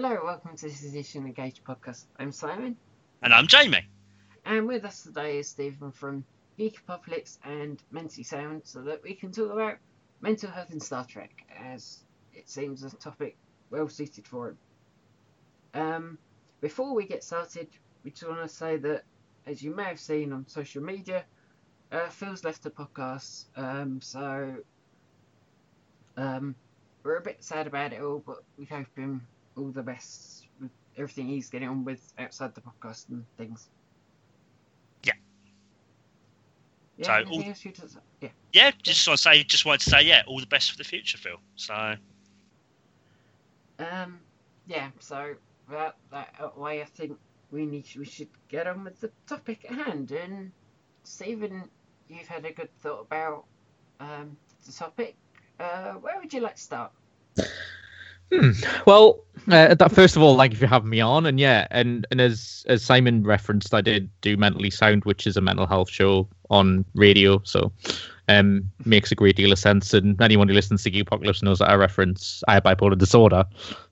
Hello, welcome to this edition of Gage Podcast. I'm Simon, And I'm Jamie. and with us today is Stephen from Geek Apocalypse and Mentally Sound, so that we can talk about mental health in Star Trek, as it seems a topic well suited for it. Um, before we get started, we just want to say that, as you may have seen on social media, uh, Phil's left the podcast, um, so um, we're a bit sad about it all, but we hope him all the best with everything he's getting on with outside the podcast and things. Yeah. Yeah. So, all- else you'd? Yeah. Yeah, just want to say, just wanted to say, yeah, all the best for the future, Phil. So, Um. Yeah. So that that way, I think we need we should get on with the topic at hand. And Stephen, you've had a good thought about um the topic. Uh, where would you like to start? Hmm. Well, uh, that first of all, thank you for having me on, and yeah, and and as as Simon referenced, I did do Mentally Sound, which is a mental health show on radio, so um makes a great deal of sense. And anyone who listens to Apocalypse knows that I reference I have bipolar disorder,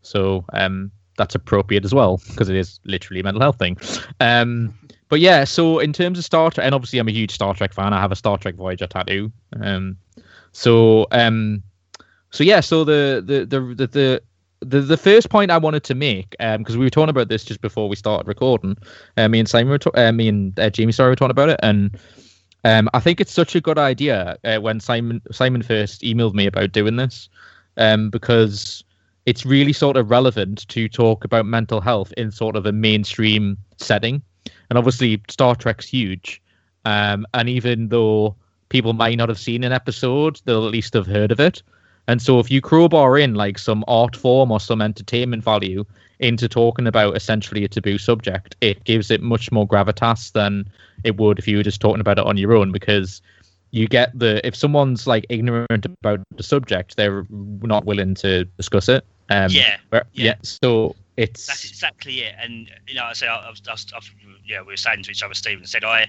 so um that's appropriate as well because it is literally a mental health thing. Um, but yeah, so in terms of Star Trek, and obviously I'm a huge Star Trek fan. I have a Star Trek Voyager tattoo. Um, so um, so yeah, so the the the the the the, the first point I wanted to make, um, because we were talking about this just before we started recording, uh, me and Simon were, ta- uh, me and uh, Jamie, sorry, were talking about it, and um, I think it's such a good idea uh, when Simon Simon first emailed me about doing this, um, because it's really sort of relevant to talk about mental health in sort of a mainstream setting, and obviously Star Trek's huge, um, and even though people might not have seen an episode, they'll at least have heard of it. And so if you crowbar in like some art form or some entertainment value into talking about essentially a taboo subject, it gives it much more gravitas than it would if you were just talking about it on your own because you get the if someone's like ignorant about the subject, they're not willing to discuss it. Um, yeah, yeah. yeah. So it's that's exactly it. And you know, I say, I, I, I, was- I, was- yeah, we were saying to each other. Stephen said, I,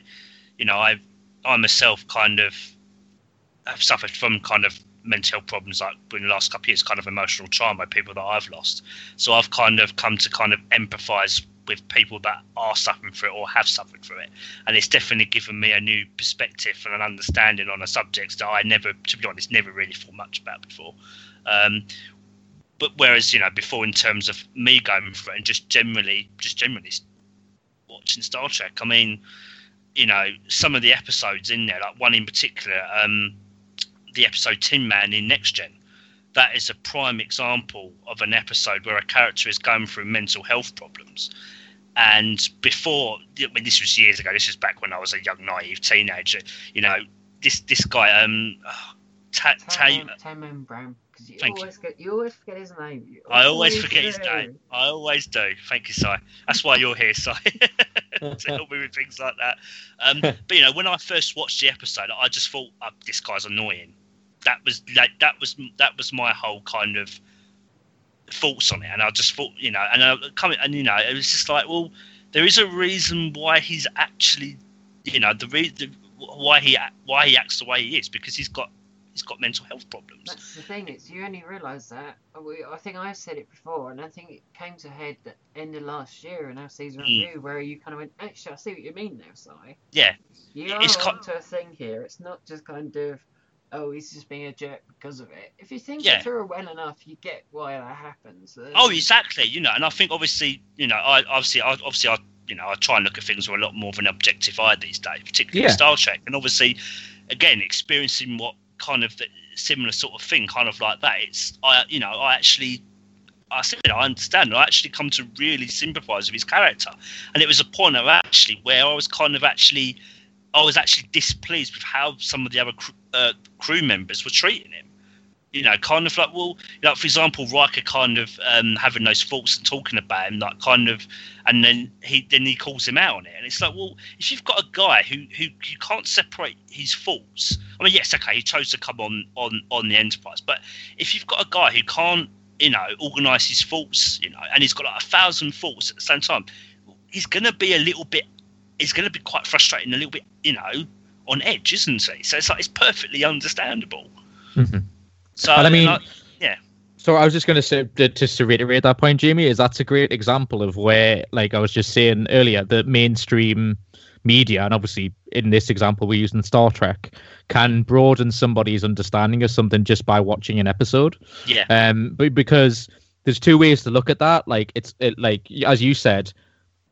you know, I, I myself kind of have suffered from kind of mental health problems like in the last couple of years, kind of emotional trauma, by people that I've lost. So I've kind of come to kind of empathise with people that are suffering through it or have suffered through it, and it's definitely given me a new perspective and an understanding on a subject that I never, to be honest, never really thought much about before. Um, but whereas you know before in terms of me going through it and just generally just generally watching star trek i mean you know some of the episodes in there like one in particular um the episode tin man in next gen that is a prime example of an episode where a character is going through mental health problems and before I mean, this was years ago this was back when i was a young naive teenager you know this this guy um Ta- Ta- Tam Tam Brown. Because you Thank you. always get you always forget his name. You I always forget his name. I always do. Thank you, Si. That's why you're here, Si, to help me with things like that. Um, but you know, when I first watched the episode, I just thought, oh, "This guy's annoying." That was like that was that was my whole kind of thoughts on it, and I just thought, you know, and I coming, and you know, it was just like, well, there is a reason why he's actually, you know, the reason why he why he acts the way he is because he's got he's got mental health problems. That's the thing. is, you only realise that. We, I think I said it before, and I think it came to head at the end of last year in our season Mm. review, where you kind of went, "Actually, I see what you mean now, Si. Yeah, You are It's ki- onto a thing here. It's not just kind of, oh, he's just being a jerk because of it. If you think Yeah. it through well enough, you get why that happens. Um, Oh, exactly. You know, and I think obviously, you know, I obviously, I, obviously, I, you know, I try and look at things with a lot more of an objective eye these days, particularly Yeah. Star Trek, and obviously, again, experiencing what kind of the similar sort of thing, kind of like that. It's, I, you know, I actually. I said, I understand. I actually come to really sympathise with his character, and it was a point of actually where I was kind of actually, I was actually displeased with how some of the other cr- uh, crew members were treating him. You know, kind of like, well, like for example, Riker kind of um, having those thoughts and talking about him, like kind of, and then he then he calls him out on it, and it's like, well, if you've got a guy who who you can't separate his thoughts, I mean, yes, okay, he chose to come on on on the Enterprise, but if you've got a guy who can't, you know, organise his thoughts, you know, and he's got like a thousand thoughts at the same time, he's gonna be a little bit, he's gonna be quite frustrating, a little bit, you know, on edge, isn't he? So it's like it's perfectly understandable. Mhm. So And I mean, like, yeah. So I was just going to say, just to reiterate that point, Jamie, is that's a great example of where, like I was just saying earlier, the mainstream media, and obviously in this example we're using Star Trek, can broaden somebody's understanding of something just by watching an episode. Yeah. Um, but because there's two ways to look at that. Like it's it, like as you said,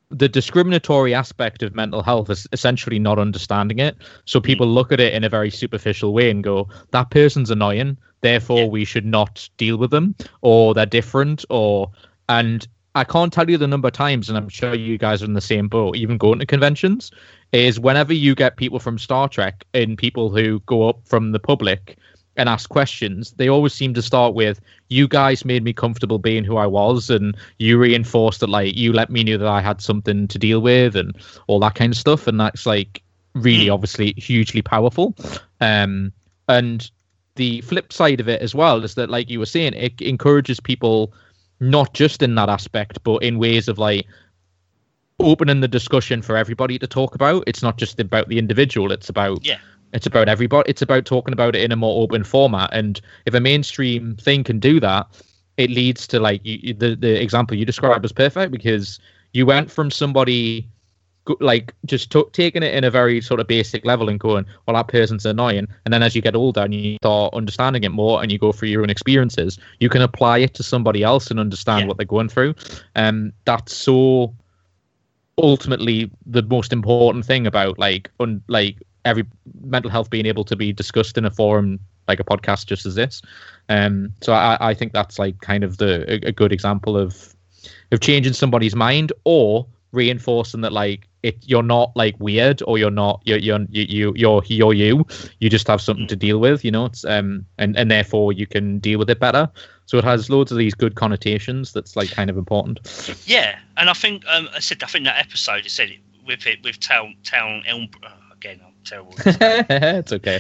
the discriminatory aspect of mental health is essentially not understanding it. So mm. people look at it in a very superficial way and go, "That person's annoying, therefore Yeah. we should not deal with them, or they're different, or." And I can't tell you the number of times, and I'm sure you guys are in the same boat. Even going to conventions, is whenever you get people from Star Trek and people who go up from the public and ask questions, they always seem to start with, "You guys made me comfortable being who I was, and you reinforced that, like, you let me know that I had something to deal with, and all that kind of stuff." And that's like really, Mm. obviously, hugely powerful. Um, and the flip side of it as well is that, like you were saying, it encourages people not just in that aspect, but in ways of like opening the discussion for everybody to talk about. It's not just about the individual; it's about Yeah. It's about everybody. It's about talking about it in a more open format. And if a mainstream thing can do that, it leads to like you, the the example you described was perfect because you went from somebody like just to- taking it in a very sort of basic level and going, well, that person's annoying. And then as you get older and you start understanding it more and you go through your own experiences, you can apply it to somebody else and understand Yeah. what they're going through. Um, that's so ultimately the most important thing about like un- like every mental health being able to be discussed in a forum like a podcast just as this. Um, so I, I think that's like kind of the a, a good example of of changing somebody's mind or reinforcing that like it you're not like weird or you're not you're you're you, you you're you're you you just have something to deal with you know it's um and and therefore you can deal with it better so it has loads of these good connotations that's like kind of important Yeah, and I think um, I said I think that episode you said it with it with town town Elm. Oh, again, I'm terrible. it's okay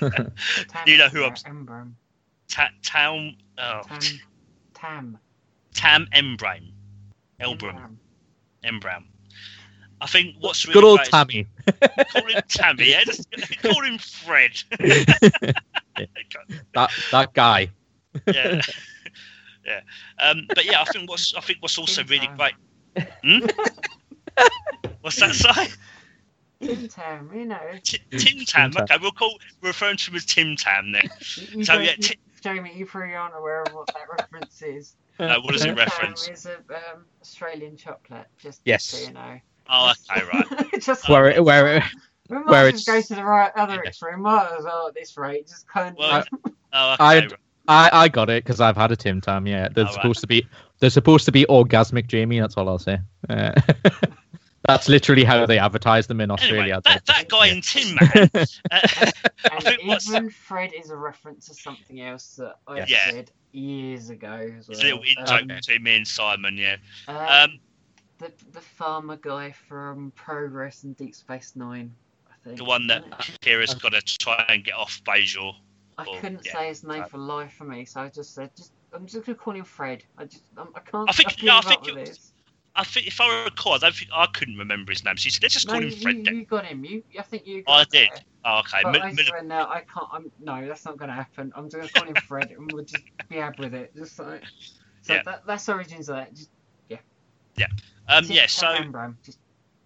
You know who I'm- Embram. Ta- town oh, Tam. Tam. Tam Embrame, Elbram, Embram. Embram. I think what's really good old tammy Call him Tammy. Yeah, just call him Fred. that that guy yeah, yeah. Um, but yeah, I think what's I think what's also really great. Hmm? What's that say? Tim Tam, you know. T- Tim Tam. Tam. Okay, we'll call we're referring to him as Tim Tam then. You, you So, don't- yeah, you- Ti- Jamie, you probably aren't aware of what that reference is. No, what does it Tim reference? Tam is a um, Australian chocolate, just Yes. so you know. Oh, okay, right. just where it, where it, we might where just it's- go to the right other Yeah. extreme. Might as well at this rate, just kind Well, of. Oh, okay. I- right. I, I got it because I've had a Tim Tam. Yeah, they're All right. supposed to be they're supposed to be orgasmic, Jamie. That's all I'll say. Uh, that's literally how they advertise them in Australia. Anyway, that, that guy in Tin Man. Uh, I and think even Fred is a reference to something else that I Yeah. Yeah. said years ago as well. It's a little in Um, joke between me and Simon, yeah. um, Um, the the farmer guy from Progress and Deep Space Nine, I think. the one that isn't it? Kira's got to try and get off Bajor. I couldn't yeah. say his name Uh, for life for me, so I just said, just I'm just gonna call him Fred. I just I'm, I can't. I think- I've no, I think up with you- this. I think if I recall, I don't think I couldn't remember his name. So he said, let's just No, call him you, Fred then. you got him. You, I think you. I did. Oh, okay. But Mil- I Mil- just went, no, I can't. I'm no, that's not gonna happen. I'm just gonna call him Fred, and we'll just be happy with it. Just like. So Yeah. that, that's the origins of that. Just um, Tim yeah, so just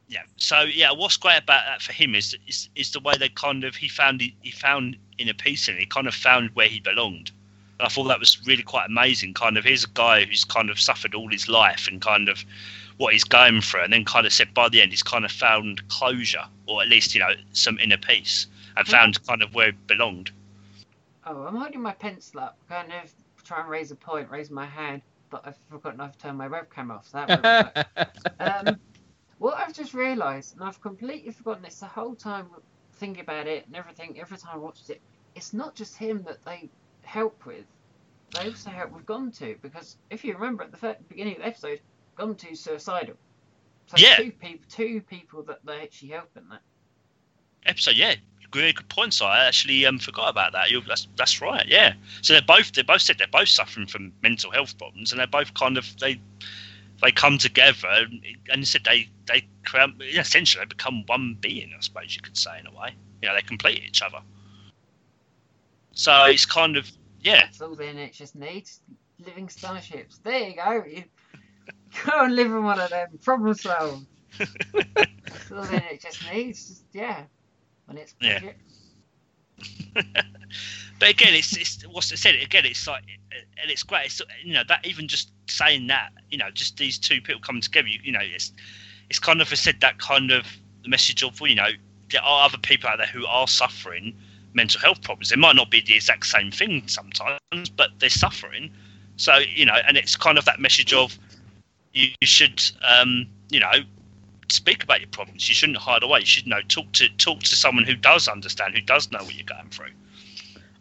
yeah, so yeah, what's great about that for him is is, is the way they kind of he found he, he found a peace and he kind of found where he belonged. And I thought that was really quite amazing. Kind of, here's a guy who's kind of suffered all his life and kind of what he's going through, and then kind of said by the end he's kind of found closure, or at least you know some inner peace, and Yeah. found kind of where he belonged. Oh, I'm holding my pencil up, kind of try and raise a point, raise my hand, but I've forgotten I've turned my webcam off. So that won't work. um, what I've just realised, and I've completely forgotten this the whole time thinking about it and everything, every time I watched it, it's not just him that they help with. They also help with Gomtuu, because if you remember at the beginning of the episode, Gomtuu's suicidal. So Yeah. two people, two people that they actually help in that. episode. Yeah, really good points. I actually um, forgot about that. You, that's that's right. Yeah. So they're both they both said they're both suffering from mental health problems, and they're both kind of they they come together and, said they they create, essentially they become one being. I suppose you could say in a way. You know, they complete each other. So it's kind of Yeah. That's all the NHS needs. Living starships. There you go. You go and live in one of them. Problem solved. That's all the NHS needs. Just, yeah. When it's Yeah. but again, it's it's what's it said again. It's like, and it's great. It's, you know that even just saying that, you know, just these two people coming together. You, you know, it's it's kind of I said that kind of message of you know there are other people out there who are suffering mental health problems. It might not be the exact same thing sometimes, but they're suffering. So you know, and it's kind of that message of you, should um, you know speak about your problems. You shouldn't hide away. You should you know talk to talk to someone who does understand, who does know what you're going through.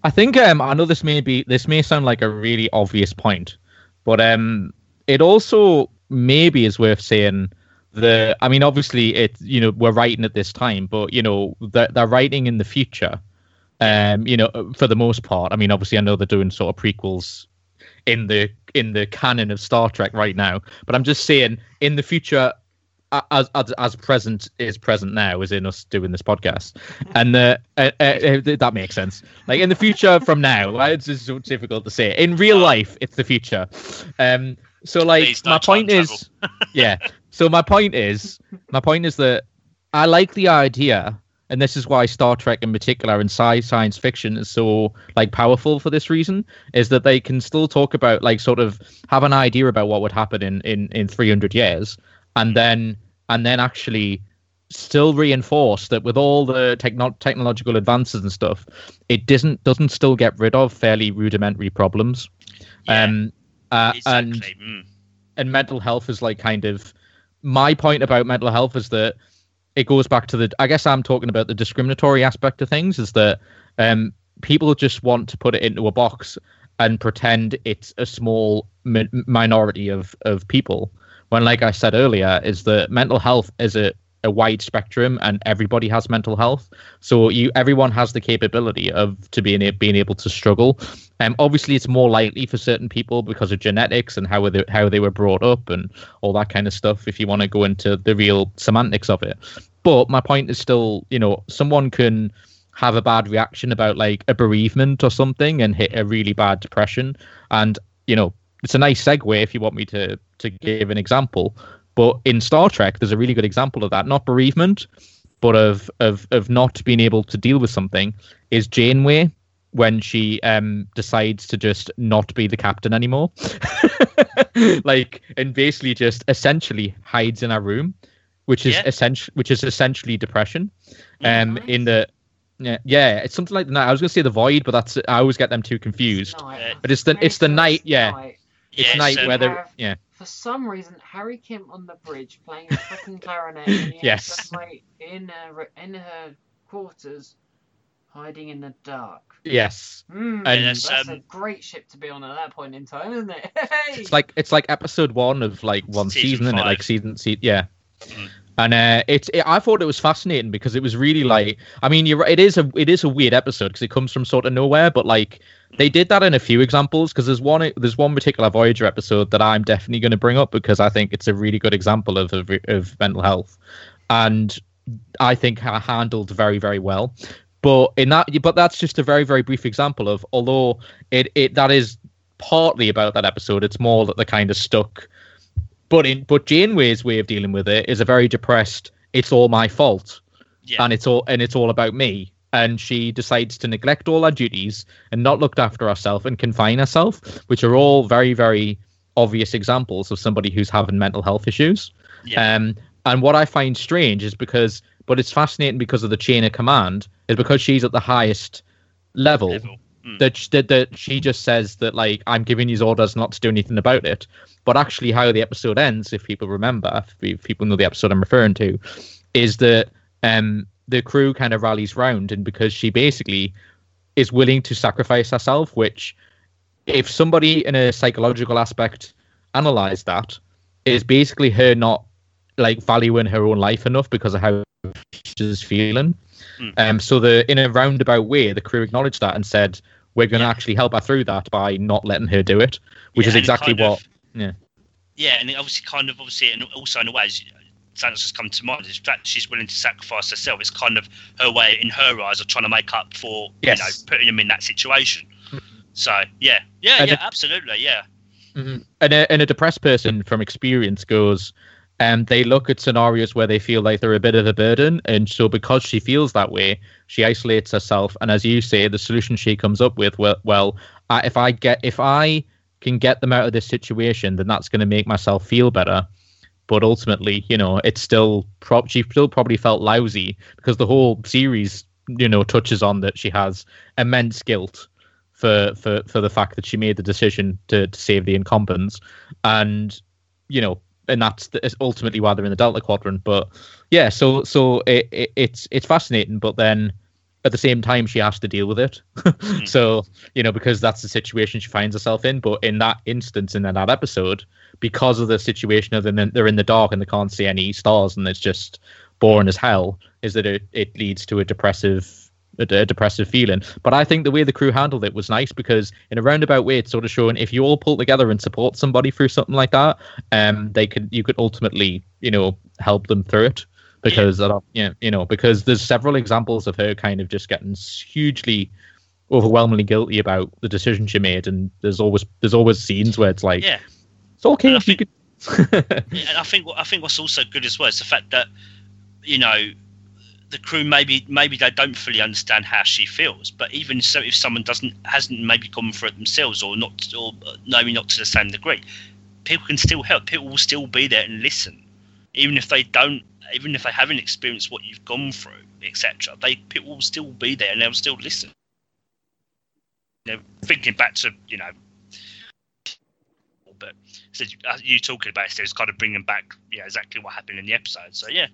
I think um, I know this may be this may sound like a really obvious point, but um, it also maybe is worth saying. The I mean, obviously, it you know we're writing at this time, but you know they're, they're writing in the future. Um, you know, for the most part. I mean, obviously, I know they're doing sort of prequels in the in the canon of Star Trek right now, but I'm just saying in the future, as as, as present is present now, as in us doing this podcast, and the uh, uh, uh, that makes sense. Like in the future from now, right? it's just so difficult to say. In real life, it's the future. Um, so like my point is, yeah. So my point is, my point is that I like the idea, and this is why Star Trek in particular and sci science fiction is so like powerful for this reason, is that they can still talk about like sort of have an idea about what would happen in in in 300 years, and then and then actually still reinforce that with all the techno- technological advances and stuff, it doesn't doesn't still get rid of fairly rudimentary problems. Yeah, Um, uh, and exactly. Mm. and mental health is like kind of my point about mental health is that it goes back to the i guess i'm talking about the discriminatory aspect of things is that um people just want to put it into a box and pretend it's a small mi- minority of of people. When like i said earlier is that mental health is a a wide spectrum and everybody has mental health so you everyone has the capability of to being being able to struggle um, obviously, it's more likely for certain people because of genetics and how they, how they were brought up and all that kind of stuff. If you want to go into the real semantics of it, but my point is still, you know, someone can have a bad reaction about like a bereavement or something and hit a really bad depression, and you know, it's a nice segue if you want me to to give an example. But in Star Trek, there's a really good example of that. Not bereavement, but of of of not being able to deal with something. Is Janeway when she um decides to just not be the captain anymore like and basically just essentially hides in a room which is Yeah. essential which is essentially depression um Nice. in the yeah, yeah it's something like the night i was gonna say the void but that's i always get them too confused Night. but it's the it's the night yeah night, it's Yeah, night so- where the Have- yeah For some reason, Harry Kim on the bridge playing a fucking clarinet. And Yes. has some mate in her in her quarters, hiding in the dark. yes Mm, And- that's Yes, a um, great ship to be on at that point in time, isn't it? Hey! it's like it's like episode one of like one Season season, isn't it? Like season, se- yeah. Mm. And uh, it's it, I thought it was fascinating because it was really like I mean you're it is a it is a weird episode because it comes from sort of nowhere, but like they did that in a few examples because there's one there's one particular Voyager episode that I'm definitely going to bring up because I think it's a really good example of of, of mental health, and I think ha- handled very very well. But in that, but that's just a very very brief example of although it it that is partly about that episode. It's more that they're kind of stuck. But in but Janeway's way of dealing with it is a very depressed. It's all my fault, Yeah. and it's all and it's all about me. And she decides to neglect all her duties and not look after herself and confine herself, which are all very very obvious examples of somebody who's having mental health issues. Yeah. Um, and what I find strange is because, but it's fascinating because of the chain of command, is because she's at the highest level level. Mm. that, that that she just says that like I'm giving you orders not to do anything about it. But actually, how the episode ends, if people remember, if, people know the episode I'm referring to, is that um the crew kind of rallies round, and because she basically is willing to sacrifice herself, which if somebody in a psychological aspect analyze that, is basically her not like valuing her own life enough because of how she's feeling. Mm. Um, so the in a roundabout way, the crew acknowledged that and said, "We're going to Yeah. actually help her through that by not letting her do it," which Yeah, is exactly what. of- yeah. Yeah, and obviously, kind of, obviously, and also in a way, as- something that's come to mind is that she's willing to sacrifice herself. It's kind of her way, in her eyes, of trying to make up for Yes. you know putting him in that situation. So yeah, yeah, And yeah, it- absolutely, yeah. hmm And a, and a depressed person from experience goes, and they look at scenarios where they feel like they're a bit of a burden, and so because she feels that way, she isolates herself. And as you say, the solution she comes up with, well, well, if I get if I can get them out of this situation, then that's going to make myself feel better. But ultimately, you know, it's still she still probably felt lousy because the whole series, you know, touches on that she has immense guilt for for for the fact that she made the decision to, to save the incumbents, and you know, and that's the, ultimately why they're in the Delta Quadrant. But yeah, so so it, it, it's it's fascinating, but then at the same time she has to deal with it. Hmm. so you know, because that's the situation she finds herself in. But in that instance, in that episode, because of the situation of them, they're in the dark and they can't see any stars, and it's just boring as hell. Is that it, it leads to a depressive a, a depressive feeling. But I think the way the crew handled it was nice because in a roundabout way, it's sort of showing if you all pull together and support somebody through something like that, um, they could you could ultimately you know help them through it because I don't, yeah, you know because there's several examples of her kind of just getting hugely overwhelmingly guilty about the decision she made and there's always there's always scenes where it's like Yeah. it's okay if you think- could Yeah, and I think I think what's also good as well is the fact that you know the crew maybe maybe they don't fully understand how she feels, but even so, if someone doesn't hasn't maybe gone through it themselves or not or maybe not to the same degree, people can still help. People will still be there and listen, even if they don't, even if they haven't experienced what you've gone through, etc. They people will still be there and they'll still listen. You know, thinking back to you know but so you, uh, you talking about it, it's kind of bringing back yeah exactly what happened in the episode. So yeah,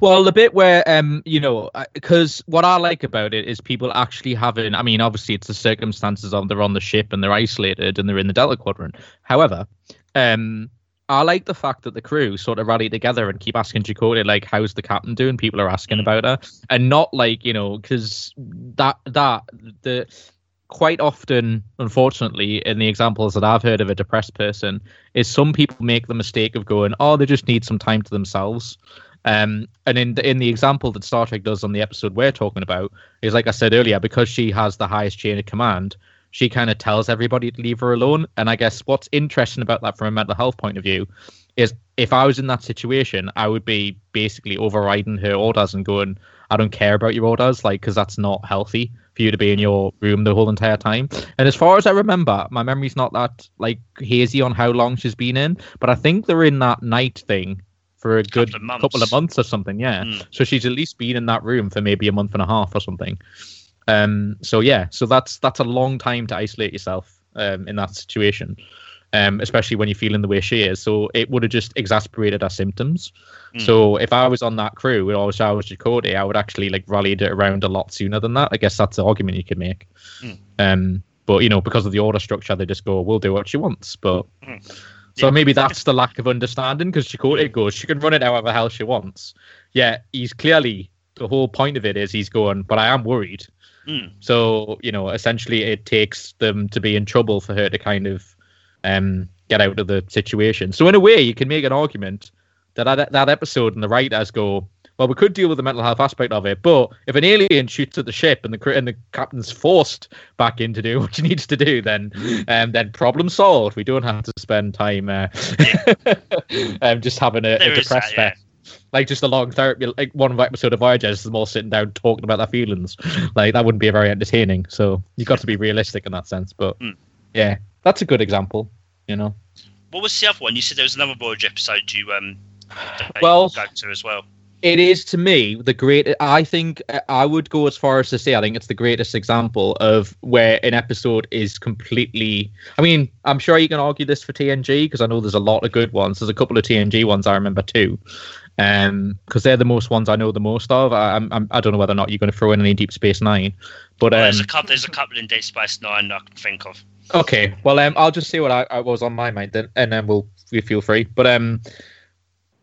Well, the bit where, um, you know, because what I like about it is people actually having. I mean, obviously, it's the circumstances of they're on the ship and they're isolated and they're in the Delta Quadrant. However, um, I like the fact that the crew sort of rally together and keep asking Chakotay like, "How's the captain doing?" People are asking about her, and not like you know, because that that the quite often, unfortunately, in the examples that I've heard of a depressed person, is some people make the mistake of going, "Oh, they just need some time to themselves." Um, and in the, in the example that Star Trek does on the episode we're talking about is like I said earlier, because she has the highest chain of command, she kind of tells everybody to leave her alone. And I guess what's interesting about that from a mental health point of view is if I was in that situation, I would be basically overriding her orders and going, I don't care about your orders, like, because that's not healthy for you to be in your room the whole entire time. And as far as I remember, my memory's not that like hazy on how long she's been in, but I think they're in that night thing for a good Couple of months. couple of months or something. Yeah. Mm. So she's at least been in that room for maybe a month and a half or something. Um. So yeah. So that's that's a long time to isolate yourself um, in that situation, um, especially when you're feeling the way she is. So it would have just exasperated her symptoms. Mm. So if I was on that crew, or if I was Chakotay, I would actually like rallied it around a lot sooner than that. I guess that's the argument you could make. Mm. Um. But you know, because of the order structure, they just go, "We'll do what she wants." But Mm. So Yeah. maybe that's the lack of understanding because Chakotay goes, she can run it however hell she wants. Yeah, he's clearly the whole point of it is he's going, but I am worried. Mm. So you know, essentially, it takes them to be in trouble for her to kind of um, get out of the situation. So in a way, you can make an argument that that, that episode and the writers go, well, we could deal with the mental health aspect of it, but if an alien shoots at the ship and the and the captain's forced back in to do what she needs to do, then um, then problem solved. We don't have to spend time uh, um, just having a, a is that, depressed yeah. fest. Like just a long therapy, like one episode of Voyager is them all sitting down talking about their feelings. Like that wouldn't be very entertaining. So you've got to be realistic in that sense. But Mm. yeah, that's a good example. You know. What was the other one? You said there was another Voyager episode you um Well- go to as well. It is to me the great. I think I would go as far as to say I think it's the greatest example of where an episode is completely. I mean, I'm sure you can argue this for TNG because I know there's a lot of good ones. There's a couple of TNG ones I remember too, um, because they're the most ones I know the most of. I, I'm, I'm I don't know whether or not you're going to throw in any Deep Space Nine, but Well, um, there's a couple. There's a couple in Deep Space Nine I can think of. Okay, well, um, I'll just say what I, I was on my mind, then, and then we'll we feel free. But um,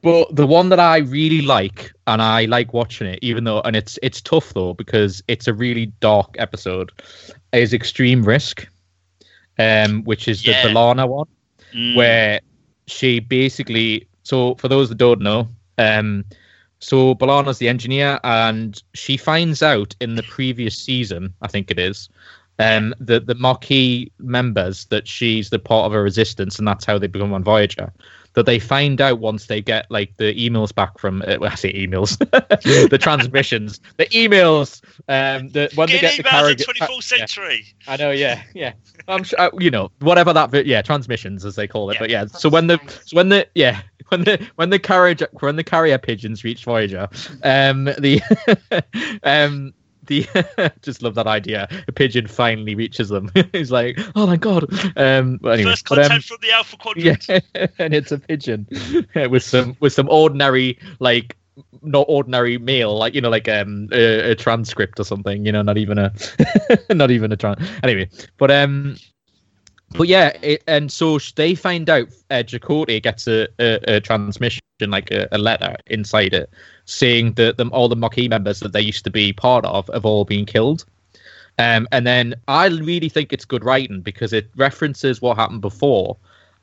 but the one that I really like, and I like watching it, even though, and it's it's tough though because it's a really dark episode, is Extreme Risk, um, which is Yeah. the B'Elanna one Mm, where she basically so for those that don't know um so B'Elanna's the engineer and she finds out in the previous season I think it is um, that the Maquis members that she's the part of a resistance, and that's how they become on Voyager. That they find out once they get like the emails back from uh, well, I say emails, the transmissions, the emails. Um, the when they Get get the emails carriage. 24th century. I know, yeah, yeah. I'm sure, uh, you know, whatever that, yeah, transmissions as they call it. Yeah. But yeah, so when the, so when the, yeah, when the when the carriage when the carrier pigeons reach Voyager, um, the, um, the just love that idea. A pigeon finally reaches them. He's like, oh my god. Um, but anyway, First but, um, from the Alpha Quadrant. yeah, and it's a pigeon with some with some ordinary like not ordinary mail like you know like um a, a transcript or something you know not even a not even a trans anyway but um but yeah it, and so they find out uh, Chakotay gets a, a, a transmission like a, a letter inside it saying that them all the Maquis members that they used to be part of have all been killed. Um, and then I really think it's good writing because it references what happened before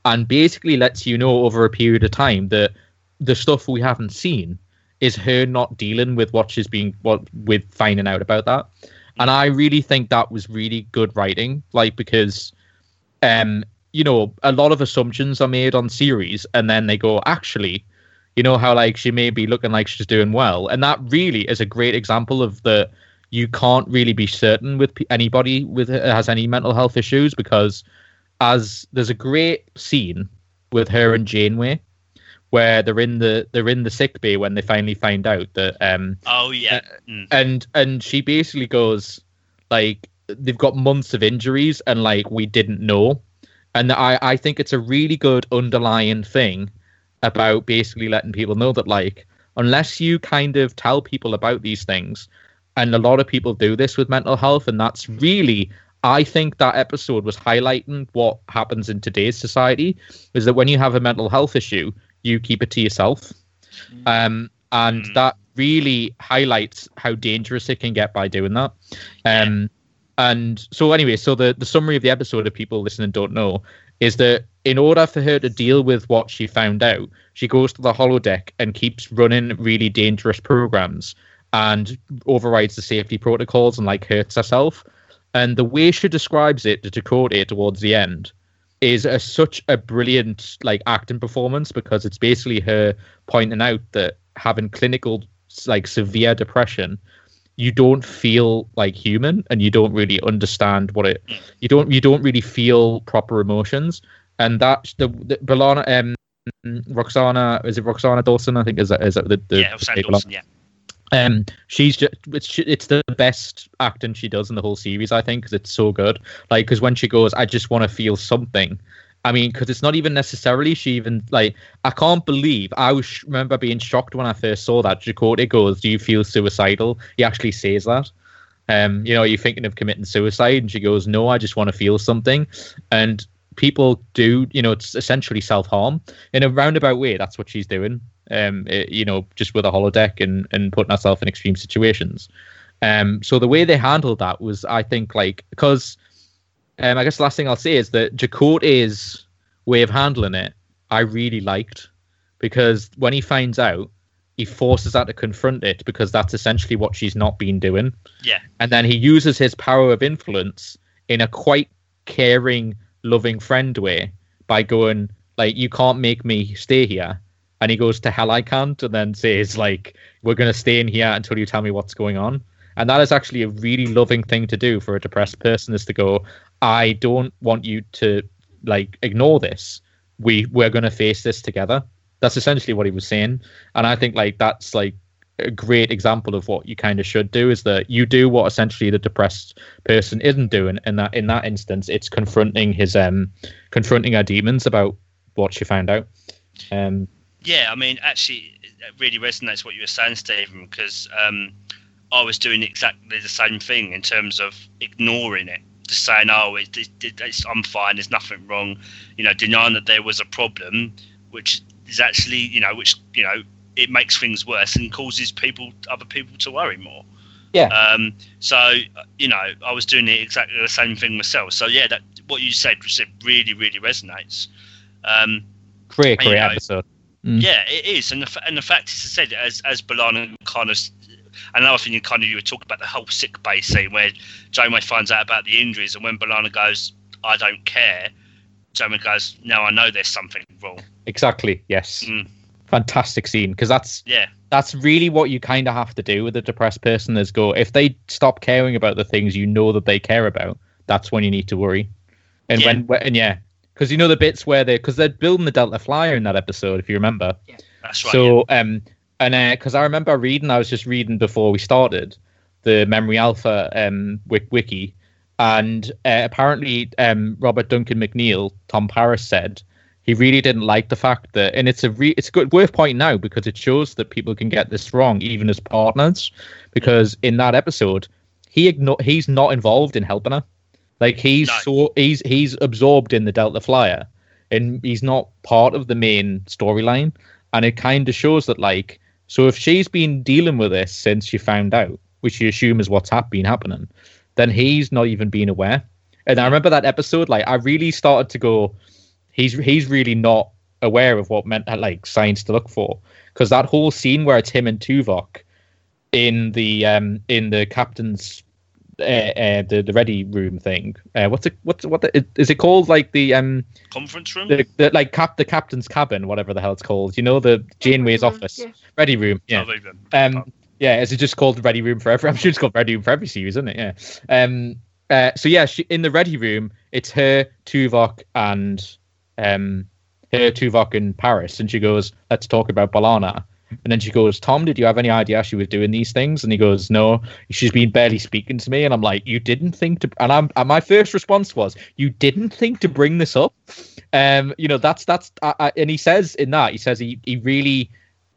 and basically lets you know over a period of time that the stuff we haven't seen is her not dealing with what she's being what with finding out about that. And i really think that was really good writing like because um you know a lot of assumptions are made on series and then they go actually you know how like she may be looking like she's doing well and that really is a great example of the you can't really be certain with p- anybody with has any mental health issues because as there's a great scene with her and Janeway where they're in the they're in the sick bay when they finally find out that um Oh yeah. Mm. and and she basically goes like they've got months of injuries and like we didn't know and i i think it's a really good underlying thing about basically letting people know that like unless you kind of tell people about these things and a lot of people do this with mental health and that's really i think that episode was highlighting what happens in today's society is that when you have a mental health issue you keep it to yourself um, and Mm. that really highlights how dangerous it can get by doing that. Um, and so anyway, so the the summary of the episode, if people listening don't know, is that in order for her to deal with what she found out, she goes to the holodeck and keeps running really dangerous programs and overrides the safety protocols and like hurts herself. And the way she describes it to Chakotay towards the end is a, such a brilliant like acting performance because it's basically her pointing out that having clinical like severe depression you don't feel like human and you don't really understand what it you don't you don't really feel proper emotions and that the, the B'Elanna um Roxana is it Roxana Dawson I think is that is that the, the yeah, the- Dawson, yeah. um, she's just it's it's the best acting she does in the whole series, I think, because it's so good. Like, because when she goes, I just want to feel something. I mean, because it's not even necessarily she even like. I can't believe I was remember being shocked when I first saw that. Chakotay goes, "Do you feel suicidal?" He actually says that. Um, you know, are you thinking of committing suicide? And she goes, "No, I just want to feel something." And people do, you know, it's essentially self harm in a roundabout way. That's what she's doing um, it- you know, just with a holodeck and, and putting herself in extreme situations. Um, so the way they handled that was, I think, like because um, I guess the last thing I'll say is that Chakotay's way of handling it, I really liked because when he finds out, he forces her to confront it because that's essentially what she's not been doing. Yeah. And then he uses his power of influence in a quite caring, loving friend way by going like, "You can't make me stay here." and he goes to hell I can't and then says like we're going to stay in here until you tell me what's going on and that is actually a really loving thing to do for a depressed person is to go I don't want you to like ignore this. We we're going to face this together. That's essentially what he was saying. And I think like that's like a great example of what you kind of should do is that you do what essentially the depressed person isn't doing. And that in that instance it's confronting his um confronting her demons about what she found out. Um Yeah, I mean, actually, it really resonates what you were saying, Stephen, because um, I was doing exactly the same thing in terms of ignoring it, just saying, "Oh, it, it, it, it's, I'm fine. There's nothing wrong," you know, denying that there was a problem, which is actually, you know, which you know, it makes things worse and causes people, other people, to worry more. Yeah. Um, so you know, I was doing the exactly the same thing myself. So yeah, that what you said, said really, really resonates. Um, great You great know, episode Mm. yeah, it is, and the, and the fact is, I said as as B'Elanna kind of another thing you kind of you were talking about the whole sick bay scene where Janeway finds out about the injuries, and when B'Elanna goes, "I don't care," Janeway goes, "No, I know there's something wrong." Exactly. Yes. Mm. Fantastic scene because that's Yeah, that's really what you kind of have to do with a depressed person is go if they stop caring about the things you know that they care about that's when you need to worry and Yeah. when and yeah because you know the bits where they because they're building the delta flyer in that episode if you remember Yeah, that's right. so um and because i remember reading i was just reading before we started the memory alpha um wiki. And uh, apparently um robert duncan McNeill tom paris said he really didn't like the fact that and it's a re- it's good worth pointing out because it shows that people can get this wrong even as partners. Because in that episode he igno- he's not involved in helping her. Like he's No. so he's he's absorbed in the delta flyer and he's not part of the main storyline. And it kind of shows that like so if she's been dealing with this since she found out which you assume is what's hap- been happening then he's not even been aware. And i remember that episode like i really started to go he's he's really not aware of what meant that like signs to look for. Because that whole scene where it's him and Tuvok in the um in the captain's uh, uh the the ready room thing uh what's it what's what the, is it called like the um Conference room. the, the like cap the captain's cabin whatever the hell it's called you know the Janeway's Yeah, office yeah. ready room yeah Oh, um, yeah, is it just called ready room for every? I'm sure it's called ready room for every series, isn't it? Yeah. Um. Uh. So yeah, she, in the ready room, it's her, Tuvok, and um, her, Tuvok, in Paris, and she goes, "Let's talk about B'Elanna." And then she goes, "Tom, did you have any idea she was doing these things?" And he goes, "No, she's been barely speaking to me." And I'm like, "You didn't think to?" And I'm and my first response was, "You didn't think to bring this up?" Um. You know, that's that's. I, I, and he says in that, he says he he really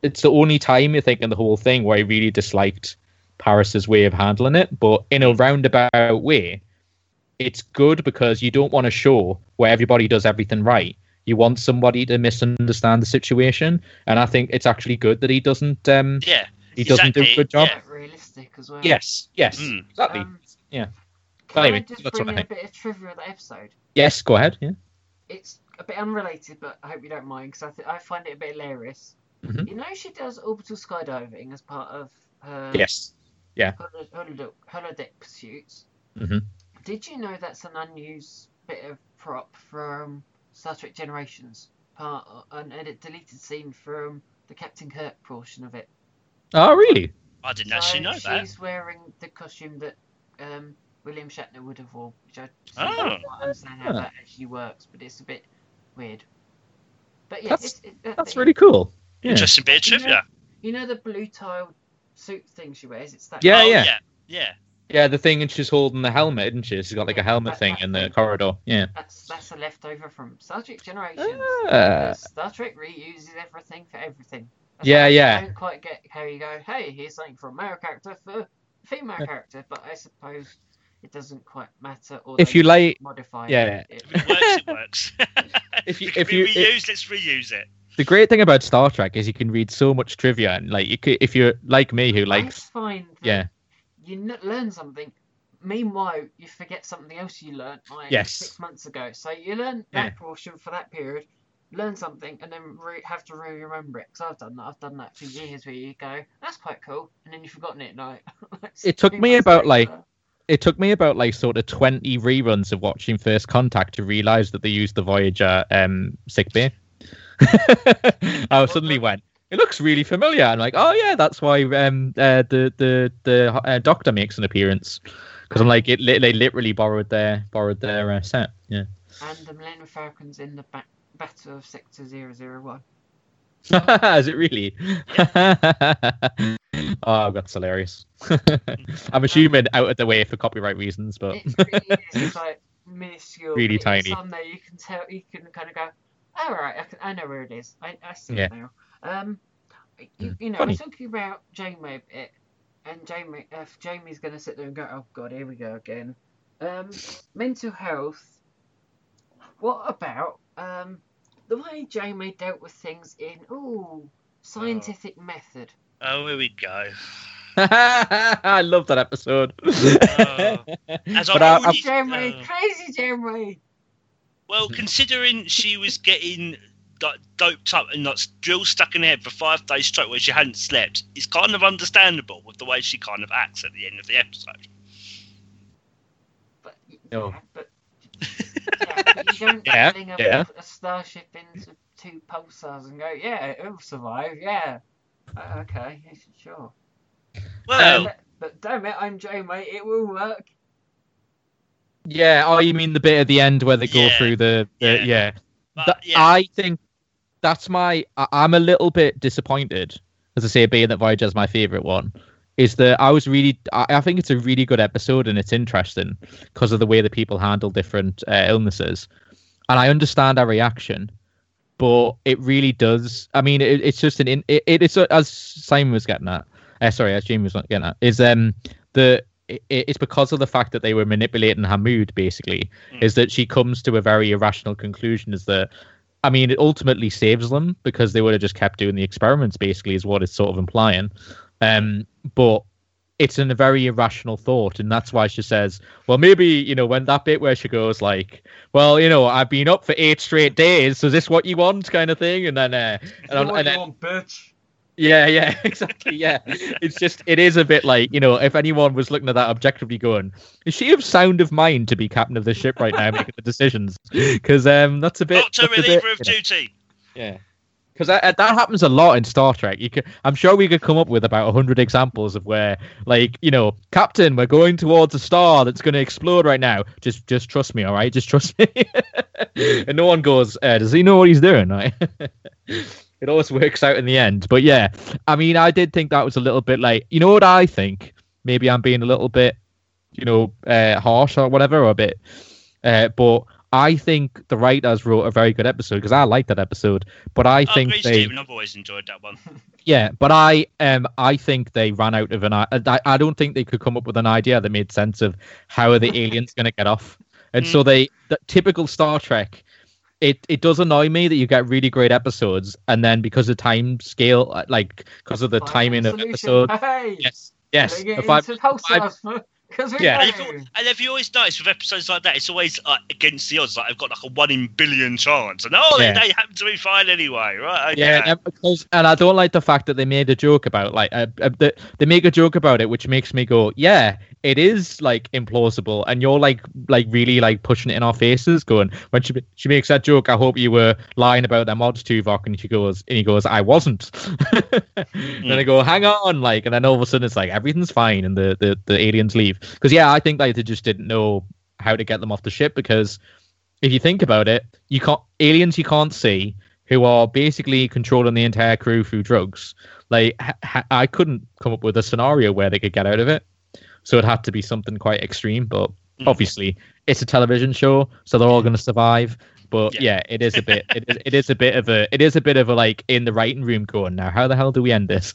it's the only time you think in the whole thing where I really disliked Paris's way of handling it. But in a roundabout way, it's good because you don't want a show where everybody does everything right. You want somebody to misunderstand the situation, and I think it's actually good that he doesn't. Um, Yeah. he doesn't do a exactly, good job. yeah. Realistic as well. Yes, yes, Mm. exactly. Um, Yeah. Can Anyway, I just that's what bring I in a bit of trivia of the episode? yes, go ahead. Yeah. It's a bit unrelated, but I hope you don't mind because I, th- I find it a bit hilarious. Mhm. You know, she does orbital skydiving as part of her Yes. Yeah. holodeck, holodeck pursuits. Mhm. Did you know that's an unused bit of prop from Star Trek Generations? Part an edit deleted scene from the Captain Kirk portion of it. Oh, really? I didn't actually know she's that. She's wearing the costume that um, William Shatner would have worn, which I Oh. don't quite understand how Ah. that actually works, but it's a bit weird. But yeah, That's- it's, it, that That's really cool. Yeah. Interesting bit of You know- trivia. You know the blue tiled suit thing she wears? It's that. Yeah, oh, yeah. yeah. Yeah. Yeah, the thing, and she's holding the helmet, isn't she? She's got like a helmet that- thing that in the corridor. Yeah. That's that's a leftover from Star Trek Generations. Ah. Because Star Trek reuses everything for everything. That's Yeah, why I don't quite get how you go. Hey, here's something for a male character for a female Yeah. character, but I suppose it doesn't quite matter. Or If you like- modify yeah. it. If it works, it works. If you- if be you- reused, let's reuse it. the great thing about Star Trek is you can read so much trivia, and like you could, if you're like me who I likes, find that yeah, you learn something. Meanwhile, you forget something else you learned like Yes. six months ago. So you learn that portion for that period, learn something, and then re- have to re remember it. Because I've done that. I've done that for years. Where you go, "That's quite cool," and then you've forgotten it. Like, It took me about, like, it took me about like sort of twenty reruns of watching First Contact to realize that they used the Voyager um sick bay. I suddenly went, it looks really familiar. I'm like, oh yeah, that's why um uh, the the the uh, Doctor makes an appearance because I'm like, it li- they literally borrowed their borrowed their uh, set. Yeah. and the Millennium Falcon's in the ba- Battle of Sector 001. Is it really? oh, that's hilarious. I'm assuming out of the way for copyright reasons, but It really is. It's like minuscule. Really It's tiny. on there, you can tell. You can kind of go, "All right, I, can, I know where it is. I, I see Yeah. it now." Um, you, Mm. you know, Funny. we're talking about Jamie a bit, and Jamie, if Jamie's going to sit there and go, "Oh God, here we go again." Um, mental health. What about um the way Jamie dealt with things in ooh scientific method? Oh, here we go. I love that episode. Oh. As but I've I, already- Jamie, oh. crazy Jamie. Well, considering she was getting like, doped up and like drill stuck in her head for five days straight where she hadn't slept is kind of understandable with the way she kind of acts at the end of the episode. But, No. but, yeah, but you don't Yeah, fling a, yeah. a starship into two pulsars and go, yeah, it'll survive, yeah. Uh, okay, yeah, sure. Well, but, but damn it, I'm Joe, mate, it will work. Yeah. Oh, you mean the bit at the end where they go Yeah. through the, the Yeah. yeah. but, yeah, I think that's my. I- I'm a little bit disappointed, as I say, being that Voyager's my favorite one. Is that I was really. I, I think it's a really good episode and it's interesting because of the way that people handle different uh, illnesses, and I understand our reaction, but it really does. I mean, it, it's just an. In, it, it's a- as Simon was getting at. Uh, sorry, as Jamie was getting at, is um the. it- It's because of the fact that they were manipulating her mood, basically, Mm. is that she comes to a very irrational conclusion. Is that I mean, it ultimately saves them because they would have just kept doing the experiments, basically, is what it's sort of implying. Um, but it's in a very irrational thought, and that's why she says, "Well, maybe you know when that bit where she goes like, well, you know, I've been up for eight straight days, so is this what you want?" kind of thing, and then, uh, and, what and then want, bitch. Yeah, yeah, exactly. Yeah, it's just it is a bit like you know if anyone was looking at that objectively, going, is she of sound of mind to be captain of the ship right now, making the decisions? Because um, that's a bit. Doctor that's a bit, of you know, duty. yeah. Because that, that happens a lot in Star Trek. You can, I'm sure we could come up with about hundred examples of where, like, you know, Captain, we're going towards a star that's going to explode right now. Just, just trust me, all right? Just trust me. and no one goes, uh, does he know what he's doing? Right? It always works out in the end. But yeah, I mean, I did think that was a little bit like, you know what I think? Maybe I'm being a little bit, you know, uh, harsh or whatever, or a bit. Uh, but I think the writers wrote a very good episode because I liked that episode. But I I think agree, they, Stephen. I've always enjoyed that one. yeah, but I um I think they ran out of an i- I, I don't think they could come up with an idea that made sense of how are the aliens going to get off. And so they the typical Star Trek it it does annoy me that you get really great episodes and then because of time scale uh, like because of the timing of Solution. episodes Hey, yes yes if I- because Yeah. And, know. if, and have you always noticed with episodes like that, it's always like, against the odds. Like I've got like a one in billion chance, and oh, Yeah. they, they happen to be fine anyway, right? Okay. Yeah, and, because, and I don't like the fact that they made a joke about like uh, uh, the, they make a joke about it, which makes me go, yeah, it is like implausible, and you're like like really like pushing it in our faces, going when she she makes that joke. I hope you were lying about them odds Tuvok, and she goes, and he goes, I wasn't. Then I go, hang on, like, and then all of a sudden it's like everything's fine, and the the, the aliens leave because yeah, I think like they just didn't know how to get them off the ship because if you think about it, you can't aliens you can't see who are basically controlling the entire crew through drugs. Like ha- I couldn't come up with a scenario where they could get out of it, so it had to be something quite extreme. But Mhm. obviously, it's a television show, so they're all going to survive. But Yeah. yeah. it is a bit. It is, it is a bit of a. It is a bit of a like in the writing room going now. How the hell do we end this?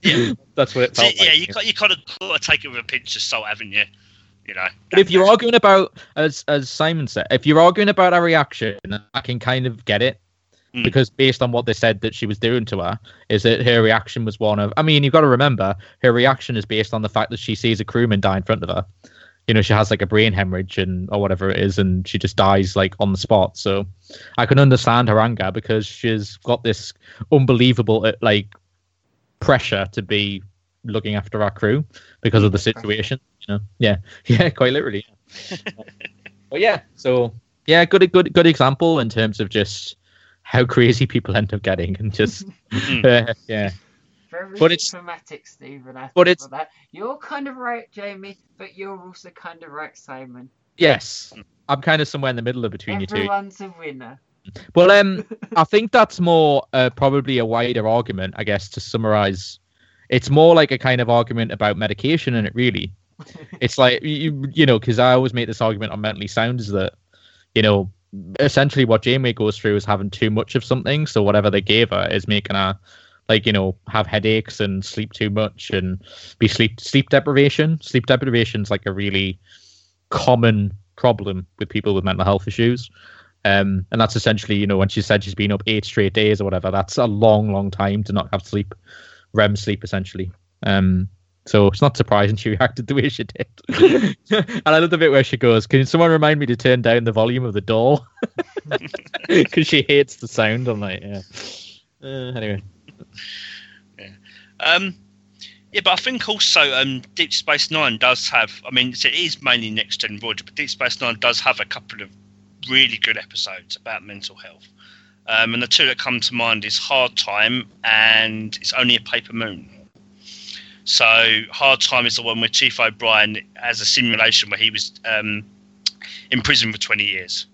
Yeah. That's what it So, felt yeah, like. you you kind of got to take it with a pinch of salt, haven't you? You know. But if you're arguing about, as as Simon said, if you're arguing about a reaction, I can kind of get it Mm. because based on what they said that she was doing to her, is that her reaction was one of. I mean, you've got to remember her reaction is based on the fact that she sees a crewman die in front of her. You know, she has like a brain hemorrhage and or whatever it is, and she just dies like on the spot. So I can understand her anger because she's got this unbelievable uh, like pressure to be looking after our crew because of the situation. You know, yeah, yeah, quite literally. yeah. but yeah, so yeah, good, good, good example in terms of just how crazy people end up getting and just Mm. uh, yeah, Very But it's- diplomatic, Stephen. I but it's- that. You're kind of right, Jamie, but you're also kind of right, Simon. yes. I'm kind of somewhere in the middle of between you two. Everyone's a winner. Well, um, I think that's more uh, probably a wider argument, I guess, to summarize. It's more like a kind of argument about medication, and it really, it's like you, you know, because I always make this argument on mentally sound is that, you know, essentially what Janeway goes through is having too much of something, so whatever they gave her is making her, like, you know, have headaches and sleep too much and be sleep sleep deprivation. Sleep deprivation is like a really common problem with people with mental health issues. Um, and that's essentially, you know, when she said she's been up eight straight days or whatever, that's a long, long time to not have sleep, REM sleep, essentially. Um, So it's not surprising she reacted the way she did. and I love the bit where she goes, "Can someone remind me to turn down the volume of the door?" Because she hates the sound. I'm like, yeah. Uh, anyway. Yeah. Um. Yeah, but I think also um, Deep Space Nine does have. I mean, it is mainly next gen Voyager, but Deep Space Nine does have a couple of really good episodes about mental health. Um, and the two that come to mind is Hard Time and It's Only a Paper Moon. So Hard Time is the one where Chief O'Brien has a simulation where he was um, in prison for 20 years,